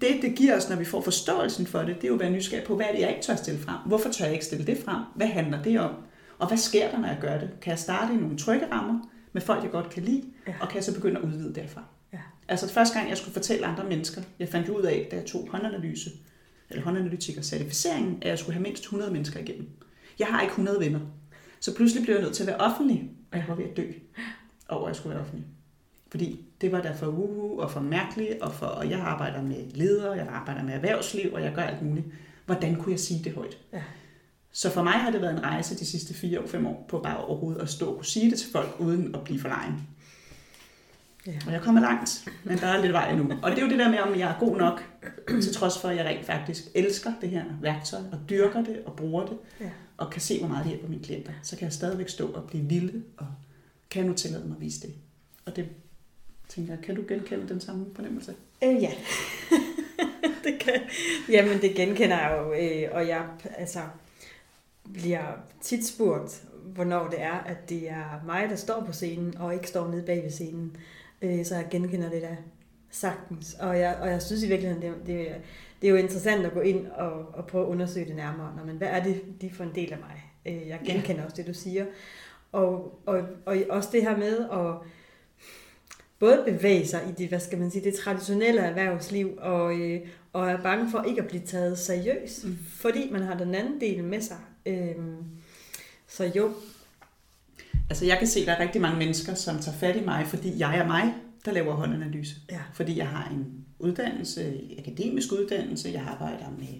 det, det giver os, når vi får forståelsen for det, det er jo at være nysgerrig på, hvad er det, jeg ikke tør stille frem? Hvorfor tør jeg ikke stille det frem? Hvad handler det om? Og hvad sker der, når jeg gør det? Kan jeg starte i nogle trygge rammer med folk, jeg godt kan lide, ja. og kan jeg så begynde at udvide derfra? Ja. Altså første gang, jeg skulle fortælle andre mennesker, jeg fandt ud af, da jeg tog håndanalyse, eller håndanalytiker certificeringen, at jeg skulle have mindst 100 mennesker igennem. Jeg har ikke 100 venner. Så pludselig blev jeg nødt til at være offentlig, og jeg var ved at dø over, at jeg skulle være offentlig. Fordi det var der for uhu og for mærkeligt, og, for, og jeg arbejder med ledere, jeg arbejder med erhvervsliv, og jeg gør alt muligt. Hvordan kunne jeg sige det højt? Ja. Så for mig har det været en rejse de sidste fire og fem år på bare overhovedet at stå og kunne sige det til folk, uden at blive for lejen. Ja. Og jeg kommer langt, men der er lidt vej endnu. Og det er jo det der med, om jeg er god nok, til trods for, at jeg rent faktisk elsker det her værktøj, og dyrker det og bruger det, ja. og kan se, hvor meget det hjælper mine klienter. Så kan jeg stadigvæk stå og blive lille, og kan jeg nu tillade mig at vise det. Og det tænker jeg, kan du genkende den samme fornemmelse? Øh, ja. det kan, jamen, det genkender jeg jo, øh, og jeg altså, bliver tit spurgt, hvornår det er, at det er mig, der står på scenen, og ikke står nede bag ved scenen. Øh, så jeg genkender det der sagtens. Og jeg, og jeg synes i virkeligheden, det, det, det er jo interessant at gå ind og, og prøve at undersøge det nærmere. Når man, hvad er det de for en del af mig? Øh, jeg genkender ja. også det, du siger. Og, og, og også det her med at både bevæge sig i det, hvad skal man sige, det traditionelle erhvervsliv, og, øh, og er bange for ikke at blive taget seriøst, mm. fordi man har den anden del med sig. Øh, så jo. Altså jeg kan se, at der er rigtig mange mennesker, som tager fat i mig, fordi jeg er mig, der laver håndanalyse. Ja. Fordi jeg har en uddannelse, akademisk uddannelse, jeg arbejder med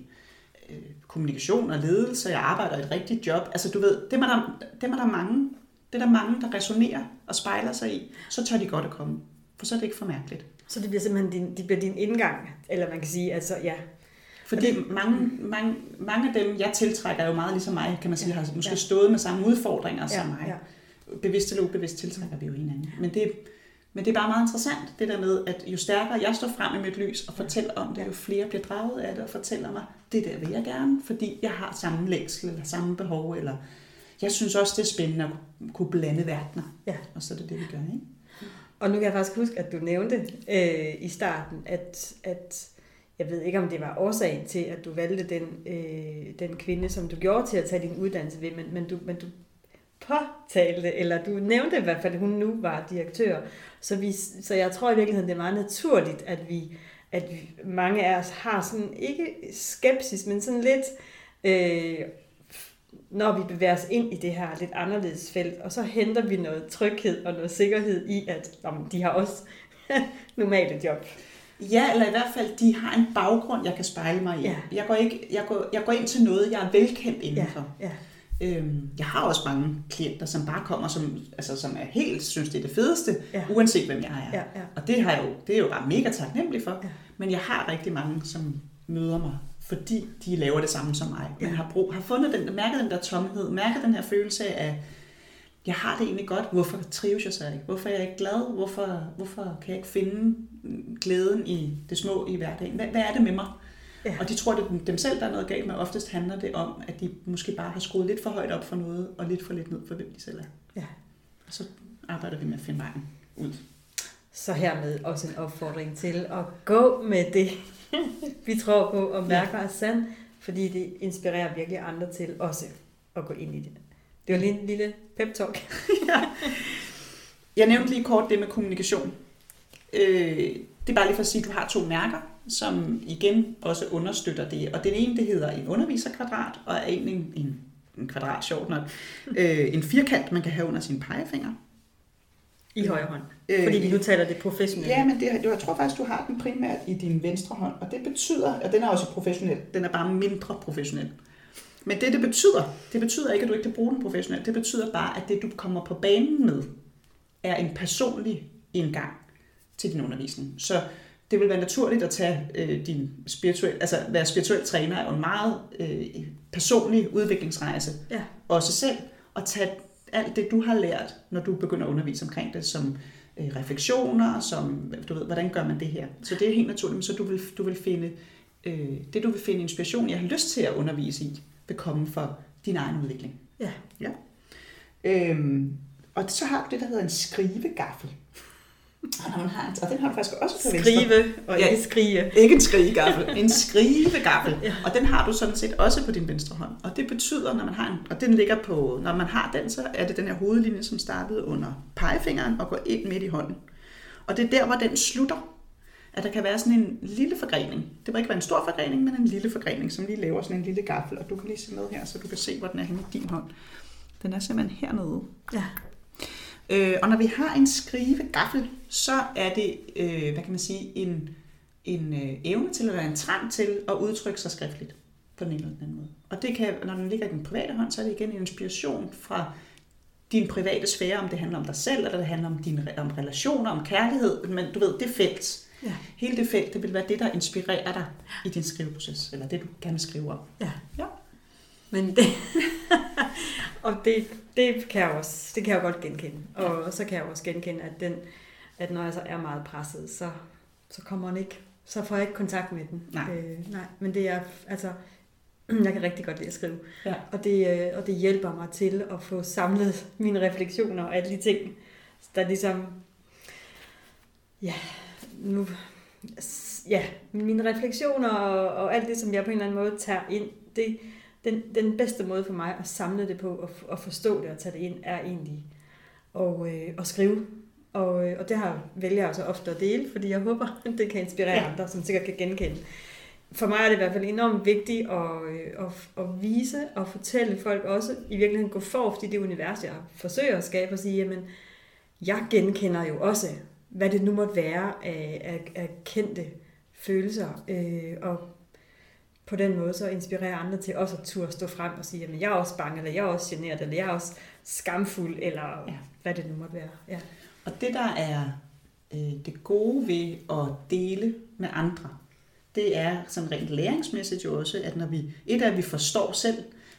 øh, kommunikation og ledelse, jeg arbejder i et rigtigt job. Altså du ved, det er der, det er der mange, det er der mange, der resonerer og spejler sig i, så tør de godt at komme. For så er det ikke for mærkeligt. Så det bliver simpelthen din, det bliver din indgang, eller man kan sige, altså ja. Fordi det, mange, mange, mange af dem, jeg tiltrækker, er jo meget ligesom mig, kan man sige, ja, har måske ja. stået med samme udfordringer ja, som mig. Ja. Bevidst eller ubevidst tiltrækker vi jo hinanden. Men det, men det er bare meget interessant, det der med, at jo stærkere jeg står frem i mit lys og fortæller om det, jo flere bliver draget af det og fortæller mig, det der vil jeg gerne, fordi jeg har samme længsel eller samme behov, eller jeg synes også, det er spændende at kunne blande verdener. Ja. Og så er det det, vi gør, ikke? Og nu kan jeg faktisk huske, at du nævnte øh, i starten, at, at jeg ved ikke, om det var årsagen til, at du valgte den, øh, den kvinde, som du gjorde til at tage din uddannelse ved, men, men, du, men du påtalte, eller du nævnte i hvert fald, at hun nu var direktør. Så, vi, så jeg tror i virkeligheden, det er meget naturligt, at vi, at vi, mange af os har sådan, ikke skepsis, men sådan lidt, øh, når vi bevæger os ind i det her lidt anderledes felt, og så henter vi noget tryghed og noget sikkerhed i, at jamen, de har også normale job. Ja, eller i hvert fald, de har en baggrund, jeg kan spejle mig i. Ja. Jeg, går ikke, jeg, går, jeg går ind til noget, jeg er velkendt indenfor. Ja. Ja. Øhm, jeg har også mange klienter, som bare kommer, som, altså, som er helt, synes det er det fedeste, ja. uanset hvem jeg er. Ja, ja. Og det, har jeg jo, det er jo bare mega taknemmelig for. Ja. Men jeg har rigtig mange, som møder mig fordi de laver det samme som mig. Men har, brug, har fundet den, mærket den der tomhed, mærket den her følelse af, jeg har det egentlig godt, hvorfor trives jeg så ikke? Hvorfor er jeg ikke glad? Hvorfor, hvorfor kan jeg ikke finde glæden i det små i hverdagen? Hvad, hvad er det med mig? Ja. Og de tror, det er dem selv, der er noget galt med. Oftest handler det om, at de måske bare har skruet lidt for højt op for noget, og lidt for lidt ned for, hvem de selv er. Ja. Og så arbejder vi med at finde vejen ud. Så hermed også en opfordring til at gå med det, vi tror på og mærker er sand, fordi det inspirerer virkelig andre til også at gå ind i det. Det var lige en lille pep-talk. ja. Jeg nævnte lige kort det med kommunikation. Øh, det er bare lige for at sige, at du har to mærker, som igen også understøtter det. Og den ene, det hedder en underviserkvadrat, og er en, en, en kvadrat, sjovt nok, øh, en firkant, man kan have under sin pegefinger. I højre hånd. Øh, Fordi vi nu taler det professionelt. Ja, men det, jeg tror faktisk, du har den primært i din venstre hånd. Og det betyder, at den er også professionel. Den er bare mindre professionel. Men det, det betyder, det betyder ikke, at du ikke kan bruge den professionelt. Det betyder bare, at det, du kommer på banen med, er en personlig indgang til din undervisning. Så det vil være naturligt at tage øh, din spirituel, altså være spirituel træner er jo en meget øh, personlig udviklingsrejse. Ja. Også selv. Og tage alt det, du har lært, når du begynder at undervise omkring det, som øh, refleksioner, som, du ved, hvordan gør man det her. Så det er helt naturligt, så du vil, du vil finde, øh, det du vil finde inspiration, jeg har lyst til at undervise i, vil komme for din egen udvikling. Ja. ja. Øhm, og så har du det, der hedder en skrivegaffel. Og, har, og den har du faktisk også på venstre. Skrive og Ja. ikke skrige. Ikke en skrigegaffel, en skrivegaffel. Ja. Og den har du sådan set også på din venstre hånd. Og det betyder, når man har en, og den ligger på, når man har den, så er det den her hovedlinje, som startede under pegefingeren og går ind midt i hånden. Og det er der, hvor den slutter. At der kan være sådan en lille forgrening. Det må ikke være en stor forgrening, men en lille forgrening, som lige laver sådan en lille gaffel. Og du kan lige se med her, så du kan se, hvor den er henne i din hånd. Den er simpelthen hernede. Ja. Øh, og når vi har en skrivegaffel, så er det, øh, hvad kan man sige, en, en øh, evne til, eller en trang til at udtrykke sig skriftligt på den ene eller den anden måde. Og det kan, når den ligger i den private hånd, så er det igen en inspiration fra din private sfære, om det handler om dig selv, eller det handler om, dine, om relationer, om kærlighed, men du ved, det felt. Ja. Hele det felt, det vil være det, der inspirerer dig i din skriveproces, eller det, du gerne vil skrive om. Ja. Ja. Men det, og det, det kan jeg også, det kan jeg godt genkende. Og så kan jeg også genkende, at, den, at når jeg så er meget presset, så, så kommer den ikke, så får jeg ikke kontakt med den. Nej. Øh, nej. Men det er, altså, jeg kan rigtig godt lide at skrive. Ja. Og det, øh, og det hjælper mig til at få samlet mine refleksioner og alle de ting, der ligesom, ja, nu, ja, mine refleksioner og, og alt det, som jeg på en eller anden måde tager ind, det, den, den bedste måde for mig at samle det på og, og forstå det og tage det ind, er egentlig at, øh, at skrive. Og, øh, og det har vælger jeg så ofte at dele, fordi jeg håber, at det kan inspirere Ja. ja. andre, som sikkert kan genkende. For mig er det i hvert fald enormt vigtigt at, øh, at, at vise og fortælle folk også, i virkeligheden gå forrest i det univers, jeg forsøger at skabe og sige, jamen, jeg genkender jo også, hvad det nu måtte være af, af, af kendte følelser, øh, og på den måde så inspirerer andre til også at turde stå frem og sige, jamen jeg er også bange, eller jeg er også generet, eller jeg er også skamfuld, eller ja. hvad det nu måtte være. Ja. Og det, der er øh, det gode ved at dele med andre, det er sådan rent læringsmæssigt jo også, at når vi, et er, at vi forstår selv,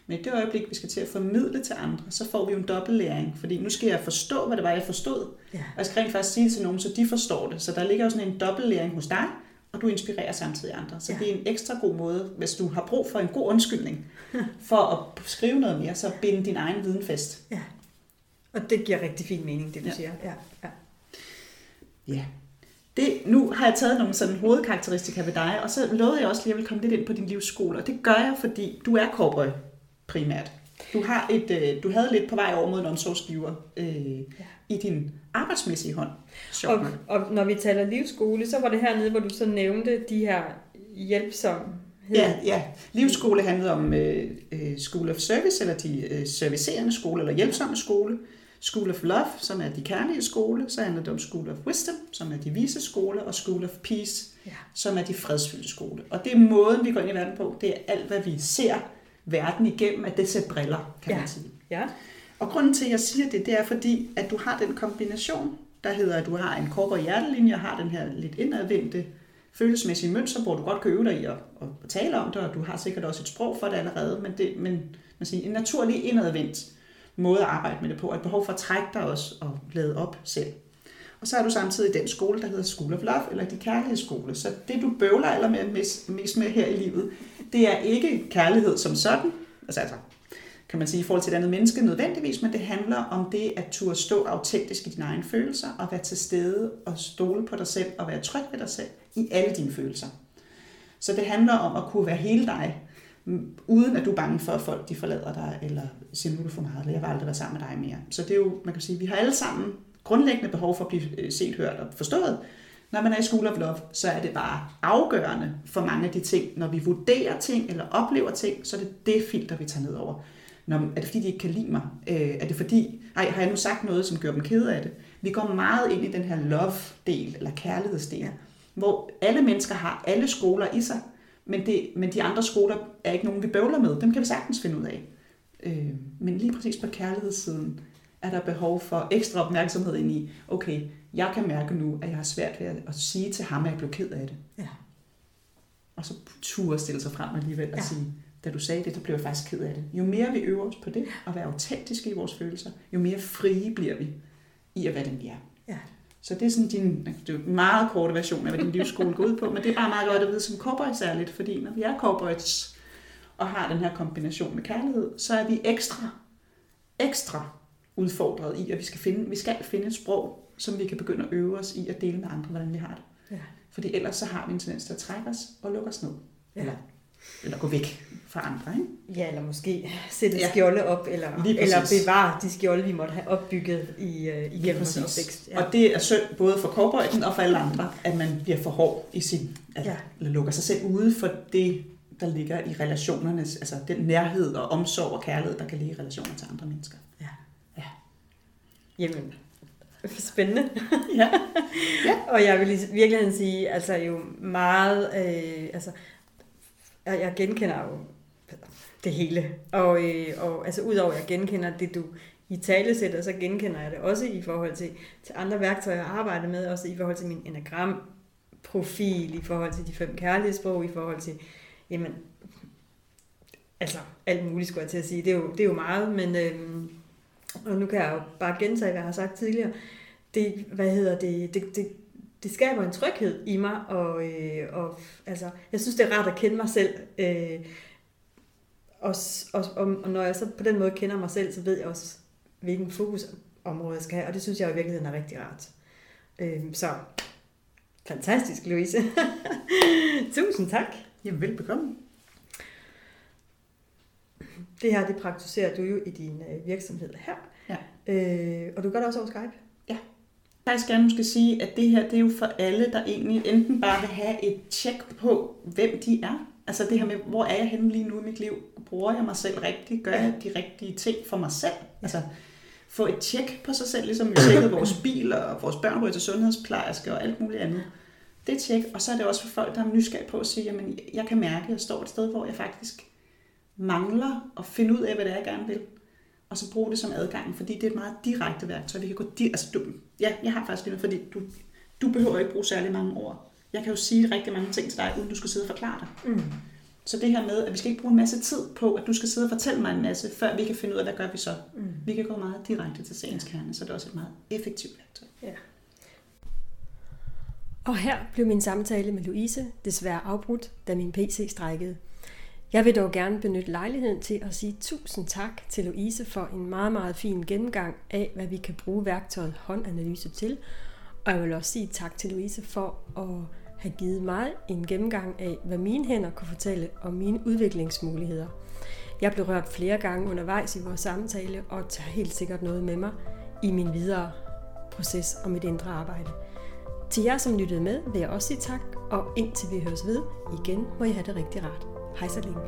men i det øjeblik, vi skal til at formidle til andre, så får vi jo en dobbeltlæring, fordi nu skal jeg forstå, hvad det var, jeg forstod, Ja. og jeg skal rent faktisk sige det til nogen, så de forstår det. Så der ligger jo sådan en dobbeltlæring hos dig, og du inspirerer samtidig andre. Så ja. Det er en ekstra god måde, hvis du har brug for en god undskyldning, for at skrive noget mere, så binde din egen viden fast. ja. Og det giver rigtig fin mening, det du Ja. ja. siger. Ja. Ja. Ja. Det, nu har jeg taget nogle sådan hovedkarakteristika ved dig, og så lovede jeg også lige, at jeg vil komme lidt ind på din livsskole. Og det gør jeg, fordi du er cowboy primært. Du, har et, øh, du havde lidt på vej over mod en omsorgsgiver øh, ja. i din arbejdsmæssige hånd. Sjovt Og, og når vi taler livsskole, så var det hernede, hvor du så nævnte de her hjælpsomhed. Ja, ja. Livsskole handlede om øh, øh, School of Service, eller de øh, servicerende skole, eller hjælpsomme skole. School of Love, som er de kærlige skole. Så handler det om School of Wisdom, som er de vise skole. Og School of Peace, Ja. som er de fredsfyldte skole. Og det er måden, vi går ind i verden på. Det er alt, hvad vi ser verden igennem, at det ser briller, kan Ja. man sige. Ja. Og grunden til, at jeg siger det, det er fordi, at du har den kombination, der hedder, at du har en kork- og hjertelinje, og har den her lidt indadvendte følelsesmæssige mønster, hvor du godt kan øve dig i at, at, tale om det, og du har sikkert også et sprog for det allerede, men, det, men man siger, en naturlig indadvendt måde at arbejde med det på, og et behov for at trække dig også og lade op selv. Og så er du samtidig den skole, der hedder School of Love, eller de kærlighedsskole. Så det, du bøvler eller mest, mest med her i livet, det er ikke kærlighed som sådan, altså, altså kan man sige, i forhold til et andet menneske nødvendigvis, men det handler om det at turde stå autentisk i dine egne følelser, og være til stede og stole på dig selv, og være tryg ved dig selv i alle dine følelser. Så det handler om at kunne være hele dig, mm, uden at du er bange for, at folk de forlader dig, eller siger, nu er du for meget, eller jeg vil aldrig være sammen med dig mere. Så det er jo, man kan sige, vi har alle sammen grundlæggende behov for at blive øh, set, hørt og forstået. Når man er i School of Love, så er det bare afgørende for mange af de ting. Når vi vurderer ting eller oplever ting, så er det det filter, vi tager ned over. Når, er det fordi, de ikke kan lide mig? Øh, er det fordi, ej, har jeg nu sagt noget, som gør dem kede af det? Vi går meget ind i den her love-del, eller kærlighedsdel, ja. hvor alle mennesker har alle skoler i sig, men, det, men de andre skoler er ikke nogen, vi bøvler med. Dem kan vi sagtens finde ud af. Øh, men lige præcis på kærlighedssiden er der behov for ekstra opmærksomhed ind i, okay, jeg kan mærke nu, at jeg har svært ved at sige til ham, at jeg blev ked af det. Ja. Og så turde stille sig frem alligevel og Ja. sige, da du sagde det, der blev jeg faktisk ked af det. Jo mere vi øver os på det, og være autentiske i vores følelser, jo mere frie bliver vi i at være den, vi er. Ja. Så det er sådan din det er meget korte version af, hvad din livsskole går ud på, men det er bare meget godt at vide som cowboys særligt, fordi når vi er cowboys og har den her kombination med kærlighed, så er vi ekstra, ekstra udfordret i, at vi skal finde, vi skal finde et sprog, som vi kan begynde at øve os i at dele med andre, hvordan vi har det. Ja. Fordi ellers så har vi en tendens til at trække os og lukke os ned. Ja. Eller, eller gå væk fra andre. Ikke? Ja, eller måske sætte Ja. ja. skjolde op, eller, eller bevare de skjolde, vi måtte have opbygget i, uh, igennem vores præcis. Ja. Og det er synd både for cowboyen og for alle andre, at man bliver for hård i sin, at, ja. Ja. eller lukker sig selv ude for det, der ligger i relationernes, altså den nærhed og omsorg og kærlighed, der kan ligge i relationer til andre mennesker. Jamen, spændende. Ja. Og jeg vil i virkeligheden sige, altså jo meget, øh, altså, jeg jeg genkender jo det hele. Og, øh, og altså udover at jeg genkender det, du i tale sætter, så genkender jeg det også i forhold til, til andre værktøjer, jeg arbejder med, også i forhold til min enagram profil, i forhold til de fem kærlighedssprog, i forhold til, jamen, altså alt muligt skulle jeg til at sige. Det er jo, det er jo meget, men øh, og nu kan jeg jo bare gentage, hvad jeg har sagt tidligere. Det, hvad hedder det, det, det, det skaber en tryghed i mig, og, øh, og altså, jeg synes, det er rart at kende mig selv. Øh, og, og, og, når jeg så på den måde kender mig selv, så ved jeg også, hvilken fokusområde jeg skal have, og det synes jeg i virkeligheden er rigtig rart. Øh, så fantastisk, Louise. Tusind tak. Jamen, velbekomme. Det her, det praktiserer du jo i din øh, virksomhed her. Ja. Øh, og du gør det også over Skype. Jeg faktisk gerne måske sige, at det her det er jo for alle, der egentlig enten bare vil have et tjek på, hvem de er. Altså det her med, hvor er jeg henne lige nu i mit liv? Bruger jeg mig selv rigtigt? Gør jeg de rigtige ting for mig selv? Altså få et tjek på sig selv, ligesom vi tjekkede vores biler og vores børn ryger til sundhedsplejerske og alt muligt andet. Det er tjek, og så er det også for folk, der er nysgerrige på at sige, jamen jeg kan mærke, at jeg står et sted, hvor jeg faktisk mangler at finde ud af, hvad det er, jeg gerne vil. Og så bruge det som adgang, fordi det er et meget direkte værktøj. Vi kan gå di- altså, du, ja, jeg har faktisk det, fordi du, du behøver ikke bruge særlig mange ord. Jeg kan jo sige rigtig mange ting til dig, uden du skal sidde og forklare dig. Mm. Så det her med, at vi skal ikke bruge en masse tid på, at du skal sidde og fortælle mig en masse, før vi kan finde ud af, hvad gør vi så. Mm. Vi kan gå meget direkte til sagens kerne, så det er også et meget effektivt værktøj. Ja. Og her blev min samtale med Louise desværre afbrudt, da min PC strækkede. Jeg vil dog gerne benytte lejligheden til at sige tusind tak til Louise for en meget, meget fin gennemgang af, hvad vi kan bruge værktøjet håndanalyse til. Og jeg vil også sige tak til Louise for at have givet mig en gennemgang af, hvad mine hænder kunne fortælle om mine udviklingsmuligheder. Jeg blev rørt flere gange undervejs i vores samtale og tager helt sikkert noget med mig i min videre proces og mit indre arbejde. Til jer, som lyttede med, vil jeg også sige tak, og indtil vi høres ved igen, må I have det rigtig rart. Hej så længe.